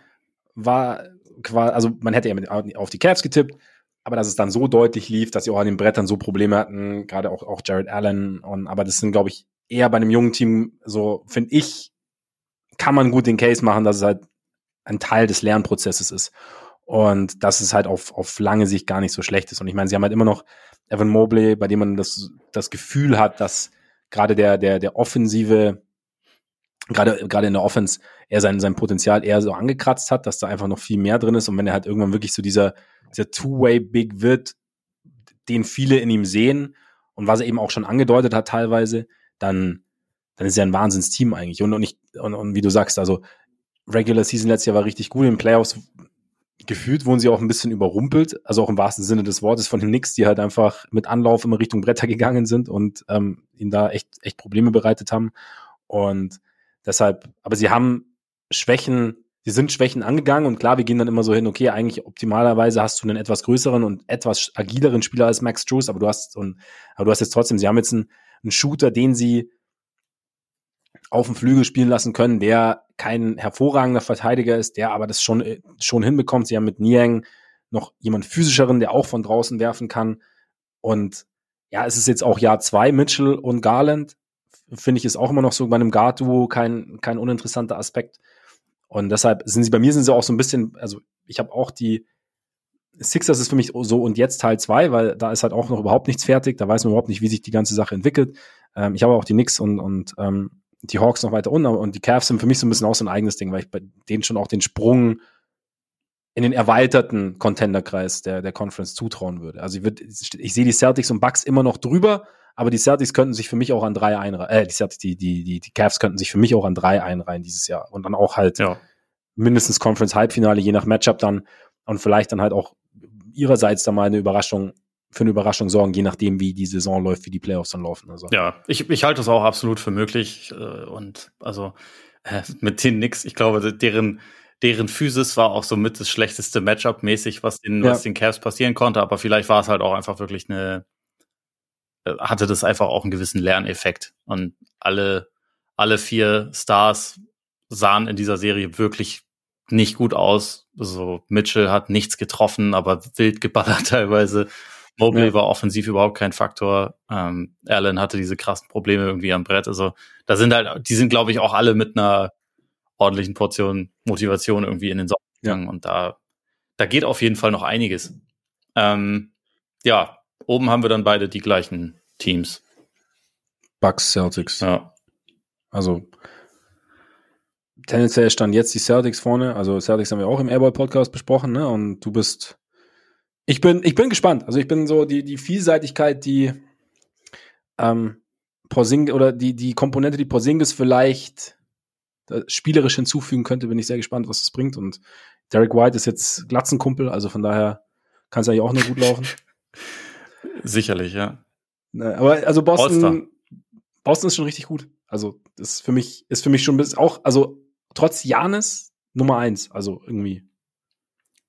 [SPEAKER 1] war quasi, also man hätte ja auf die Cavs getippt, aber dass es dann so deutlich lief, dass sie auch an den Brettern so Probleme hatten, gerade auch, auch Jared Allen. Und, aber das sind, glaube ich, eher bei einem jungen Team, so finde ich, kann man gut den Case machen, dass es halt ein Teil des Lernprozesses ist. Und dass es halt auf, auf lange Sicht gar nicht so schlecht ist. Und ich meine, sie haben halt immer noch Evan Mobley, bei dem man das, das Gefühl hat, dass gerade der, der, der offensive, gerade, gerade in der Offense, er sein, sein Potenzial eher so angekratzt hat, dass da einfach noch viel mehr drin ist. Und wenn er halt irgendwann wirklich so dieser, dieser Two-Way-Big wird, den viele in ihm sehen und was er eben auch schon angedeutet hat teilweise, dann dann ist ja ein Wahnsinnsteam eigentlich. Und, und, ich, und, und wie du sagst, also Regular Season letztes Jahr war richtig gut. In Playoffs gefühlt wurden sie auch ein bisschen überrumpelt, also auch im wahrsten Sinne des Wortes von den Knicks, die halt einfach mit Anlauf immer Richtung Bretter gegangen sind und ähm, ihnen da echt, echt Probleme bereitet haben. Und deshalb, aber sie haben Schwächen, sie sind Schwächen angegangen und klar, wir gehen dann immer so hin, okay, eigentlich optimalerweise hast du einen etwas größeren und etwas agileren Spieler als Max Drews, aber du hast, und, aber du hast jetzt trotzdem, sie haben jetzt einen, einen Shooter, den sie auf dem Flügel spielen lassen können, der kein hervorragender Verteidiger ist, der aber das schon, schon hinbekommt. Sie haben mit Niang noch jemand physischeren, der auch von draußen werfen kann. Und ja, es ist jetzt auch Jahr zwei, Mitchell und Garland. Finde ich, ist auch immer noch so bei einem Guard-Duo kein, kein uninteressanter Aspekt. Und deshalb sind sie, bei mir sind sie auch so ein bisschen, also ich habe auch die Sixers ist für mich so und jetzt Teil zwei, weil da ist halt auch noch überhaupt nichts fertig. Da weiß man überhaupt nicht, wie sich die ganze Sache entwickelt. Ähm, ich habe auch die Knicks und, und ähm, die Hawks noch weiter unten und die Cavs sind für mich so ein bisschen auch so ein eigenes Ding, weil ich bei denen schon auch den Sprung in den erweiterten Contenderkreis der, der Conference zutrauen würde. Also ich, würd, ich sehe die Celtics und Bucks immer noch drüber, aber die Celtics könnten sich für mich auch an drei einreihen. Äh, die Celtics, die, die, die, die Cavs könnten sich für mich auch an drei einreihen dieses Jahr. Und dann auch halt ja. mindestens Conference Halbfinale, je nach Matchup dann. Und vielleicht dann halt auch ihrerseits da mal eine Überraschung für eine Überraschung sorgen, je nachdem, wie die Saison läuft, wie die Playoffs dann laufen. Also.
[SPEAKER 2] Ja, ich, ich halte es auch absolut für möglich. Äh, und also äh, mit den Knicks, ich glaube, deren, deren Physis war auch so mit das schlechteste Matchup mäßig, was den, ja. was den Cavs passieren konnte. Aber vielleicht war es halt auch einfach wirklich eine, hatte das einfach auch einen gewissen Lerneffekt. Und alle, alle vier Stars sahen in dieser Serie wirklich nicht gut aus. Also Mitchell hat nichts getroffen, aber wild geballert teilweise. Mobley ja. war offensiv überhaupt kein Faktor. Ähm, Allen hatte diese krassen Probleme irgendwie am Brett. Also da sind halt, die sind, glaube ich, auch alle mit einer ordentlichen Portion Motivation irgendwie in den Sommer gegangen. Ja. Und da, da geht auf jeden Fall noch einiges. Ähm, ja, oben haben wir dann beide die gleichen Teams.
[SPEAKER 1] Bucks, Celtics. Ja. Also tendenziell stand jetzt die Celtics vorne. Also Celtics haben wir auch im Airball Podcast besprochen, ne? Und du bist ich bin, ich bin gespannt. Also ich bin so die, die Vielseitigkeit, die ähm, Porzing oder die, die Komponente, die Porzingis vielleicht spielerisch hinzufügen könnte, bin ich sehr gespannt, was das bringt. Und Derek White ist jetzt Glatzenkumpel, also von daher kann es eigentlich auch nur gut laufen.
[SPEAKER 2] Sicherlich, ja.
[SPEAKER 1] Ne, aber also Boston, Boston ist schon richtig gut. Also das ist für mich, ist für mich schon bis auch, also trotz Janis Nummer eins, also irgendwie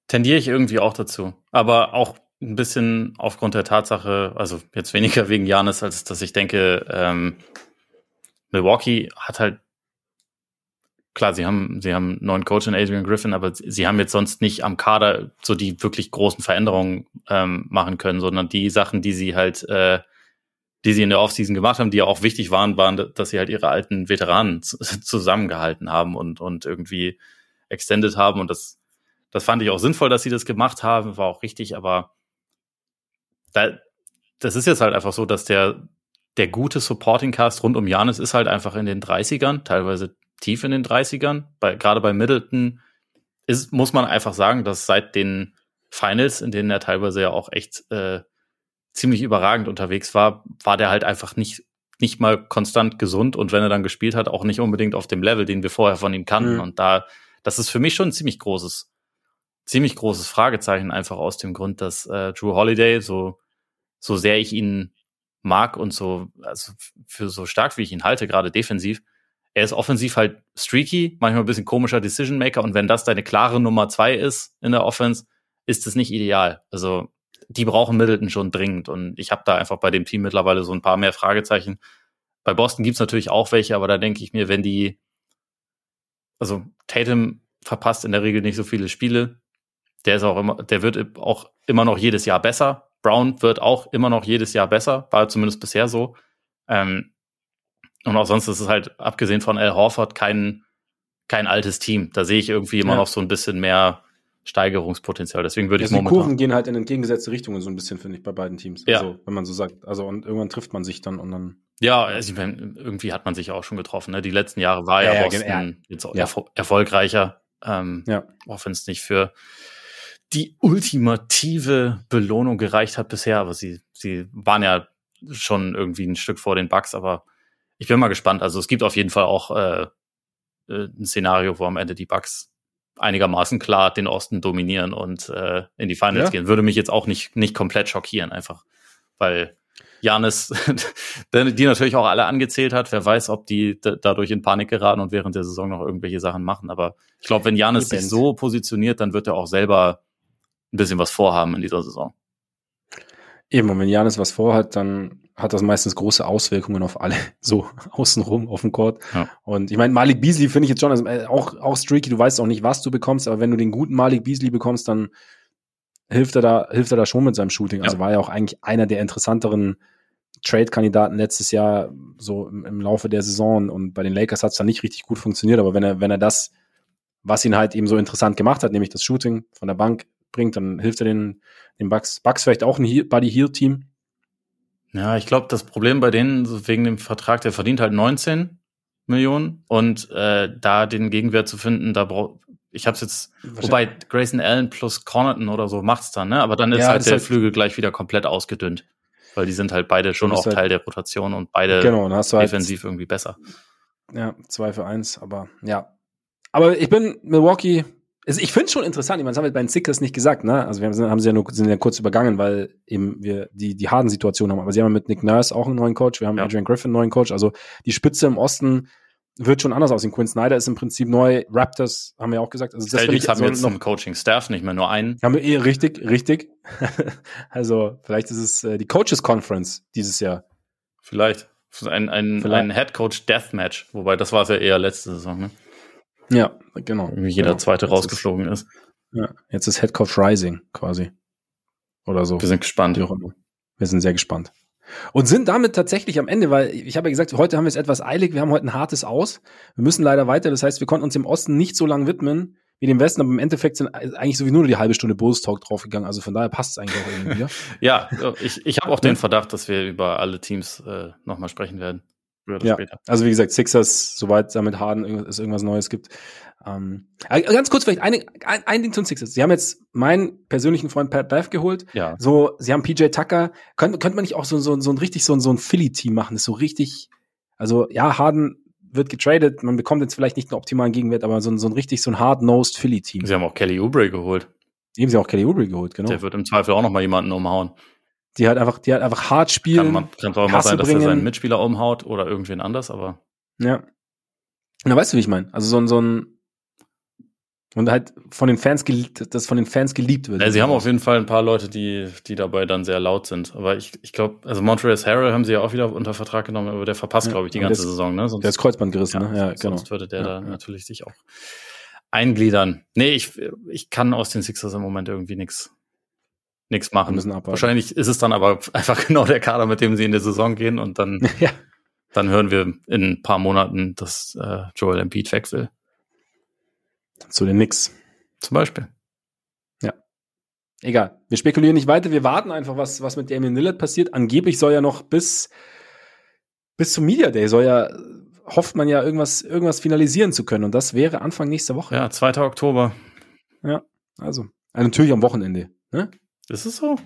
[SPEAKER 2] tendiere ich irgendwie auch dazu. Aber auch ein bisschen aufgrund der Tatsache, also jetzt weniger wegen Janis, als dass ich denke, ähm, Milwaukee hat halt klar, sie haben, sie haben einen neuen Coach in Adrian Griffin, aber sie haben jetzt sonst nicht am Kader so die wirklich großen Veränderungen ähm, machen können, sondern die Sachen, die sie halt, äh, die sie in der Offseason gemacht haben, die ja auch wichtig waren, waren, dass sie halt ihre alten Veteranen zusammengehalten haben und, und irgendwie extended haben. Und das das fand ich auch sinnvoll, dass sie das gemacht haben, war auch richtig, aber da, das ist jetzt halt einfach so, dass der, der gute Supporting Cast rund um Janis ist halt einfach in den 30ern, teilweise tief in den 30ern. Bei, gerade bei Middleton ist, muss man einfach sagen, dass seit den Finals, in denen er teilweise ja auch echt äh, ziemlich überragend unterwegs war, war der halt einfach nicht, nicht mal konstant gesund und wenn er dann gespielt hat, auch nicht unbedingt auf dem Level, den wir vorher von ihm kannten. Mhm. Und da, das ist für mich schon ein ziemlich großes ziemlich großes Fragezeichen, einfach aus dem Grund, dass äh, Drew Holiday, so, so sehr ich ihn mag und so, also für so stark wie ich ihn halte, gerade defensiv, er ist offensiv halt streaky, manchmal ein bisschen komischer Decision Maker und wenn das deine klare Nummer zwei ist in der Offense, ist es nicht ideal. Also die brauchen Middleton schon dringend und ich habe da einfach bei dem Team mittlerweile so ein paar mehr Fragezeichen. Bei Boston gibt's natürlich auch welche, aber da denke ich mir, wenn die, also Tatum verpasst in der Regel nicht so viele Spiele, der ist auch immer, der wird auch immer noch jedes Jahr besser. Brown wird auch immer noch jedes Jahr besser, war zumindest bisher so. Ähm, und auch sonst ist es halt, abgesehen von Al Horford, kein, kein altes Team. Da sehe ich irgendwie immer ja. noch so ein bisschen mehr Steigerungspotenzial. Deswegen würde also ich
[SPEAKER 1] momentan. Die Kurven gehen halt in entgegengesetzte Richtungen so ein bisschen, finde ich, bei beiden Teams. Ja. Also, wenn man so sagt. Also, und irgendwann trifft man sich dann und dann.
[SPEAKER 2] Ja, also ich meine, irgendwie hat man sich auch schon getroffen. Ne? Die letzten Jahre war ja, ja Boston ja, jetzt ja. Erfol erfolgreicher. Ähm, ja. Auch wenn es nicht für die ultimative Belohnung gereicht hat bisher, aber sie, sie waren ja schon irgendwie ein Stück vor den Bugs, aber ich bin mal gespannt. Also es gibt auf jeden Fall auch äh, äh, ein Szenario, wo am Ende die Bucks einigermaßen klar den Osten dominieren und äh, in die Finals ja. gehen. Würde mich jetzt auch nicht, nicht komplett schockieren, einfach weil Janis, die natürlich auch alle angezählt hat. Wer weiß, ob die dadurch in Panik geraten und während der Saison noch irgendwelche Sachen machen. Aber ich glaube, wenn Janis sich so positioniert, dann wird er auch selber ein bisschen was vorhaben in dieser Saison.
[SPEAKER 1] Eben, und wenn Janis was vorhat, dann hat das meistens große Auswirkungen auf alle, so außenrum auf dem Court. Ja. Und ich meine, Malik Beasley finde ich jetzt schon also, äh, auch, auch streaky, du weißt auch nicht, was du bekommst, aber wenn du den guten Malik Beasley bekommst, dann hilft er da, hilft er da schon mit seinem Shooting. Also ja. war ja auch eigentlich einer der interessanteren Trade-Kandidaten letztes Jahr so im, im, Laufe der Saison und bei den Lakers hat es dann nicht richtig gut funktioniert, aber wenn er, wenn er das, was ihn halt eben so interessant gemacht hat, nämlich das Shooting von der Bank bringt, dann hilft er den, den Bucks. Bucks vielleicht auch ein Buddy Heal Team.
[SPEAKER 2] Ja, ich glaube, das Problem bei denen wegen dem Vertrag, der verdient halt 19 Millionen und äh, da den Gegenwert zu finden, da braucht ich habe es jetzt, wobei Grayson Allen plus Connaughton oder so macht's dann, ne? Aber dann ist ja, halt der halt Flügel gleich wieder komplett ausgedünnt, weil die sind halt beide schon auch halt, Teil der Rotation und beide
[SPEAKER 1] genau, hast du
[SPEAKER 2] halt defensiv irgendwie besser.
[SPEAKER 1] Ja, zwei für eins, aber ja. Aber ich bin Milwaukee also ich finde es schon interessant, ich meine, das haben wir bei den Sixers nicht gesagt, ne? Also wir haben, haben sie ja nur sind ja kurz übergangen, weil eben wir die, die harten Situationen haben. Aber sie haben mit Nick Nurse auch einen neuen Coach, wir haben ja. Adrian Griffin einen neuen Coach. Also die Spitze im Osten wird schon anders aussehen. Quinn Snyder ist im Prinzip neu. Raptors haben wir auch gesagt.
[SPEAKER 2] Also das Celtics haben jetzt noch einen Coaching-Staff, nicht mehr nur einen.
[SPEAKER 1] Haben wir eh richtig, richtig. also vielleicht ist es äh, die Coaches Conference dieses Jahr.
[SPEAKER 2] Vielleicht. Ein, ein, Vielleicht. ein Head Coach Deathmatch, wobei das war es ja eher letzte Saison, ne?
[SPEAKER 1] Ja, genau.
[SPEAKER 2] Wie jeder
[SPEAKER 1] genau.
[SPEAKER 2] zweite rausgeflogen ist, ist.
[SPEAKER 1] Ja, jetzt ist Head Coach Rising quasi. Oder so.
[SPEAKER 2] Wir sind gespannt.
[SPEAKER 1] Wir sind sehr gespannt. Und sind damit tatsächlich am Ende, weil ich habe ja gesagt, heute haben wir es etwas eilig, wir haben heute ein hartes Aus. Wir müssen leider weiter, das heißt, wir konnten uns im Osten nicht so lange widmen wie dem Westen, aber im Endeffekt sind eigentlich sowieso nur die halbe Stunde Bulls Talk draufgegangen, also von daher passt es eigentlich auch irgendwie.
[SPEAKER 2] ja, ich, ich habe auch den Verdacht, dass wir über alle Teams äh, nochmal sprechen werden
[SPEAKER 1] ja. später. Also wie gesagt, Sixers, soweit damit Harden es irgendwas Neues gibt. Ähm, äh, ganz kurz vielleicht eine, ein, ein Ding zu den Sixers. Sie haben jetzt meinen persönlichen Freund Pat Bev geholt.
[SPEAKER 2] Ja.
[SPEAKER 1] So, sie haben PJ Tucker. Könnte, könnte man nicht auch so, so, so ein richtig so, so ein Philly-Team machen? Das ist so richtig, also ja, Harden wird getradet, man bekommt jetzt vielleicht nicht einen optimalen Gegenwert, aber so ein, so ein richtig so ein hard-nosed Philly-Team.
[SPEAKER 2] Sie haben auch Kelly Oubre geholt.
[SPEAKER 1] Eben sie haben auch Kelly Oubre geholt, genau.
[SPEAKER 2] Der wird im Zweifel auch noch mal jemanden umhauen
[SPEAKER 1] die halt einfach, die halt einfach hart spielen.
[SPEAKER 2] Kann, man, kann auch mal sein, dass er seinen Mitspieler umhaut oder irgendwen anders, aber.
[SPEAKER 1] Ja. Na, weißt du, wie ich meine? Also so ein, so ein, und halt von den Fans geliebt, das von den Fans geliebt wird.
[SPEAKER 2] Ja, sie haben auf jeden Fall ein paar Leute, die, die dabei dann sehr laut sind. Aber ich, ich glaube, also Montreal Harrell haben sie ja auch wieder unter Vertrag genommen, aber der verpasst, ja, glaube ich, die ganze
[SPEAKER 1] ist,
[SPEAKER 2] Saison, ne?
[SPEAKER 1] Sonst, der ist Kreuzband gerissen, ja, ne? Ja,
[SPEAKER 2] sonst genau. Sonst würde der ja, da natürlich sich auch eingliedern. Nee, ich, ich kann aus den Sixers im Moment irgendwie nichts nichts machen. Müssen Wahrscheinlich ist es dann aber einfach genau der Kader, mit dem sie in der Saison gehen und dann, ja. dann hören wir in ein paar Monaten, dass äh, Joel Embiid weg will.
[SPEAKER 1] Zu den Knicks.
[SPEAKER 2] Zum Beispiel.
[SPEAKER 1] Ja. Egal. Wir spekulieren nicht weiter. Wir warten einfach, was, was mit Damian Lillard passiert. Angeblich soll ja noch bis, bis zum Media Day soll ja, hofft man ja irgendwas, irgendwas finalisieren zu können. Und das wäre Anfang nächster Woche.
[SPEAKER 2] Ja, 2. Oktober.
[SPEAKER 1] Ja, also. also natürlich am Wochenende. Ne?
[SPEAKER 2] Ist es so?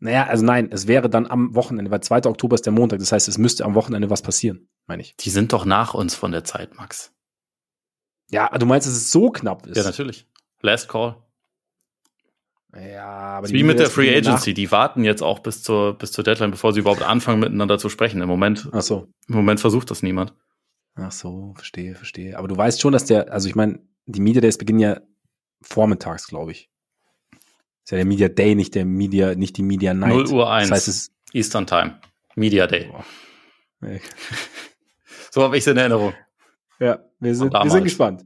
[SPEAKER 1] Naja, also nein, es wäre dann am Wochenende, weil 2. Oktober ist der Montag. Das heißt, es müsste am Wochenende was passieren, meine ich.
[SPEAKER 2] Die sind doch nach uns von der Zeit, Max.
[SPEAKER 1] Ja, du meinst, dass es so knapp ist?
[SPEAKER 2] Ja, natürlich. Last Call.
[SPEAKER 1] Ja, aber
[SPEAKER 2] wie mit der Free Agency. Die warten jetzt auch bis zur, bis zur Deadline, bevor sie überhaupt anfangen, miteinander zu sprechen. Im Moment,
[SPEAKER 1] Ach so.
[SPEAKER 2] im Moment versucht das niemand.
[SPEAKER 1] Ach so, verstehe, verstehe. Aber du weißt schon, dass der, also ich meine, die Media Days beginnen ja vormittags, glaube ich. Ist ja der Media Day, nicht der Media, nicht die Media Night.
[SPEAKER 2] 0 Uhr 1. Das heißt, es Eastern Time. Media Day. so habe ich es in Erinnerung.
[SPEAKER 1] Ja, wir sind, wir sind gespannt.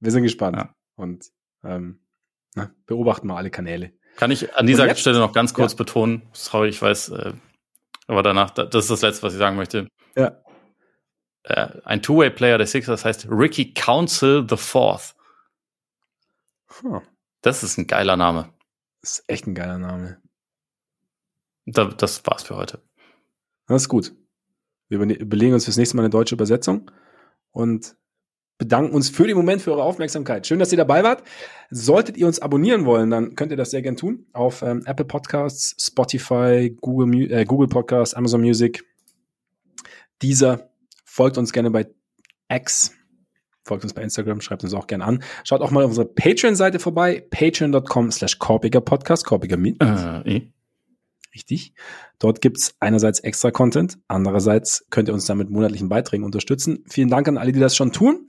[SPEAKER 1] Wir sind gespannt. Ja. Und ähm, na, beobachten mal alle Kanäle.
[SPEAKER 2] Kann ich an dieser Stelle noch ganz kurz ja. betonen, sorry, ich weiß, äh, aber danach, das ist das Letzte, was ich sagen möchte.
[SPEAKER 1] Ja.
[SPEAKER 2] Äh, ein Two-Way-Player der Sixers heißt Ricky Council the Fourth. Huh. Das ist ein geiler Name.
[SPEAKER 1] Das ist echt ein geiler Name.
[SPEAKER 2] Da, das war's für heute.
[SPEAKER 1] Das ist gut. Wir überlegen uns fürs nächste Mal eine deutsche Übersetzung und bedanken uns für den Moment, für eure Aufmerksamkeit. Schön, dass ihr dabei wart. Solltet ihr uns abonnieren wollen, dann könnt ihr das sehr gern tun auf ähm, Apple Podcasts, Spotify, Google, äh, Google Podcasts, Amazon Music, dieser. Folgt uns gerne bei X. Folgt uns bei Instagram, schreibt uns auch gerne an. Schaut auch mal auf unsere Patreon-Seite vorbei, patreon.com slash korpiger Podcast, korpiger mit.
[SPEAKER 2] Äh, eh.
[SPEAKER 1] Richtig. Dort gibt's einerseits extra Content, andererseits könnt ihr uns dann mit monatlichen Beiträgen unterstützen. Vielen Dank an alle, die das schon tun.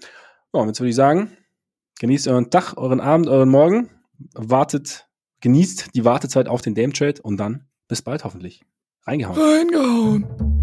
[SPEAKER 1] Ja, und jetzt würde ich sagen, genießt euren Tag, euren Abend, euren Morgen. Wartet, genießt die Wartezeit auf den Dame Trade und dann bis bald hoffentlich. Reingehauen.
[SPEAKER 2] Reingehauen.